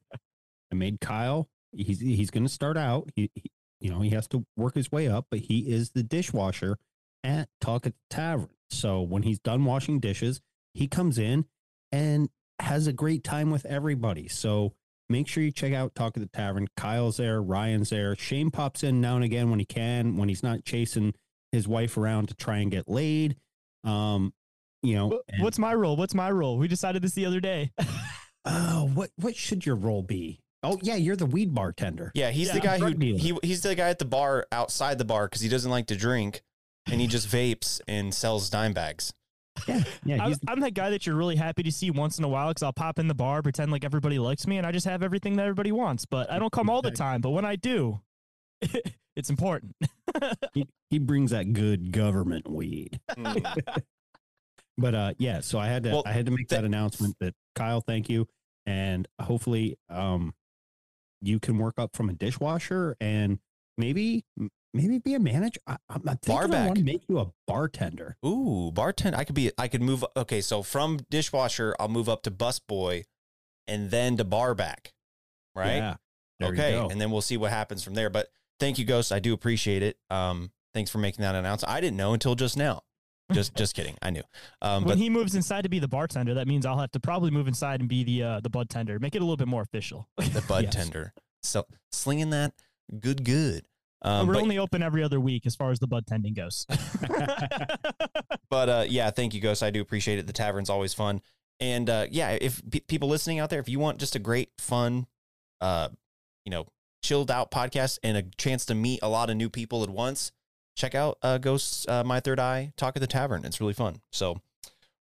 I made Kyle. He's he's going to start out. He, he, you know, he has to work his way up, but he is the dishwasher at Talk at the Tavern. So when he's done washing dishes, he comes in and has a great time with everybody. So make sure you check out Talk at the Tavern. Kyle's there, Ryan's there. Shayn pops in now and again when he can, when he's not chasing his wife around to try and get laid. Um, you know, Wh- and- What's my role? What's my role? We decided this the other day. oh, what what should your role be? Oh yeah, you're the weed bartender. Yeah, he's the guy who dealer. he he's the guy at the bar outside the bar because he doesn't like to drink, and he just vapes and sells dime bags. Yeah, yeah. I'm, I'm that guy that you're really happy to see once in a while because I'll pop in the bar, pretend like everybody likes me, and I just have everything that everybody wants. But I don't come all the time. But when I do, it's important. he, he brings that good government weed. Mm. but uh yeah, so I had to Well, I had to make that announcement that Kyle, thank you. And hopefully um you can work up from a dishwasher and maybe maybe be a manager. I, I'm I'm thinking I Barback. want to make you a bartender. Ooh, bartender. I could be. I could move. Okay, so from dishwasher, I'll move up to busboy, and then to barback. Right. Yeah, okay, and then we'll see what happens from there. But thank you, Ghost. I do appreciate it. Um, thanks for making that announcement. I didn't know until just now. Just, just kidding. I knew. Um, when but he moves inside to be the bartender, that means I'll have to probably move inside and be the uh, the bud tender. Make it a little bit more official. the bud Yes. tender. So slinging that good, good. Um, We're but, only open every other week as far as the bud tending goes. but uh, yeah, thank you, Ghost. I do appreciate it. The tavern's always fun. And uh, yeah, if pe people listening out there, if you want just a great, fun, uh, you know, chilled out podcast and a chance to meet a lot of new people at once, check out uh, Ghost's uh, My Third Eye Talk at the Tavern. It's really fun. So,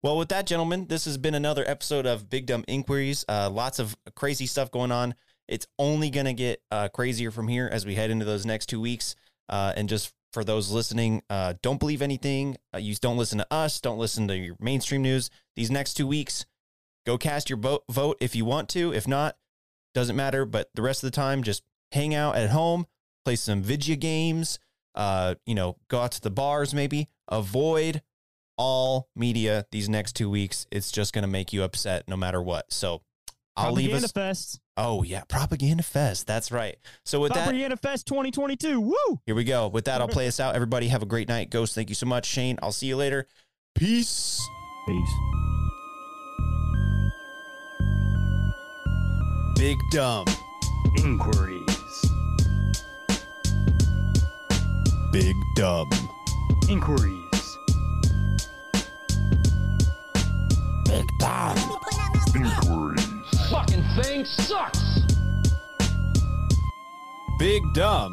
well, with that, gentlemen, this has been another episode of Big Dumb Inquiries. Uh, lots of crazy stuff going on. It's only going to get uh, crazier from here as we head into those next two weeks. Uh, and just for those listening, uh, don't believe anything. Uh, you don't listen to us. Don't listen to your mainstream news. These next two weeks, go cast your vote, vote if you want to. If not, doesn't matter. But the rest of the time, just hang out at home, play some video games. Uh, you know, go out to the bars. Maybe avoid all media these next two weeks. It's just going to make you upset no matter what. So I'll leave Propaganda us. Fest. Oh yeah, propaganda fest. That's right. So with that, Propaganda Fest 2022. Woo! here we go. With that, I'll play us out. Everybody have a great night. Ghost, thank you so much. Shayn, I'll see you later. Peace. Peace. Big dumb. Inquiries. Big dumb. Inquiries. Big dumb. Inquiries. Fucking thing sucks. Big dumb.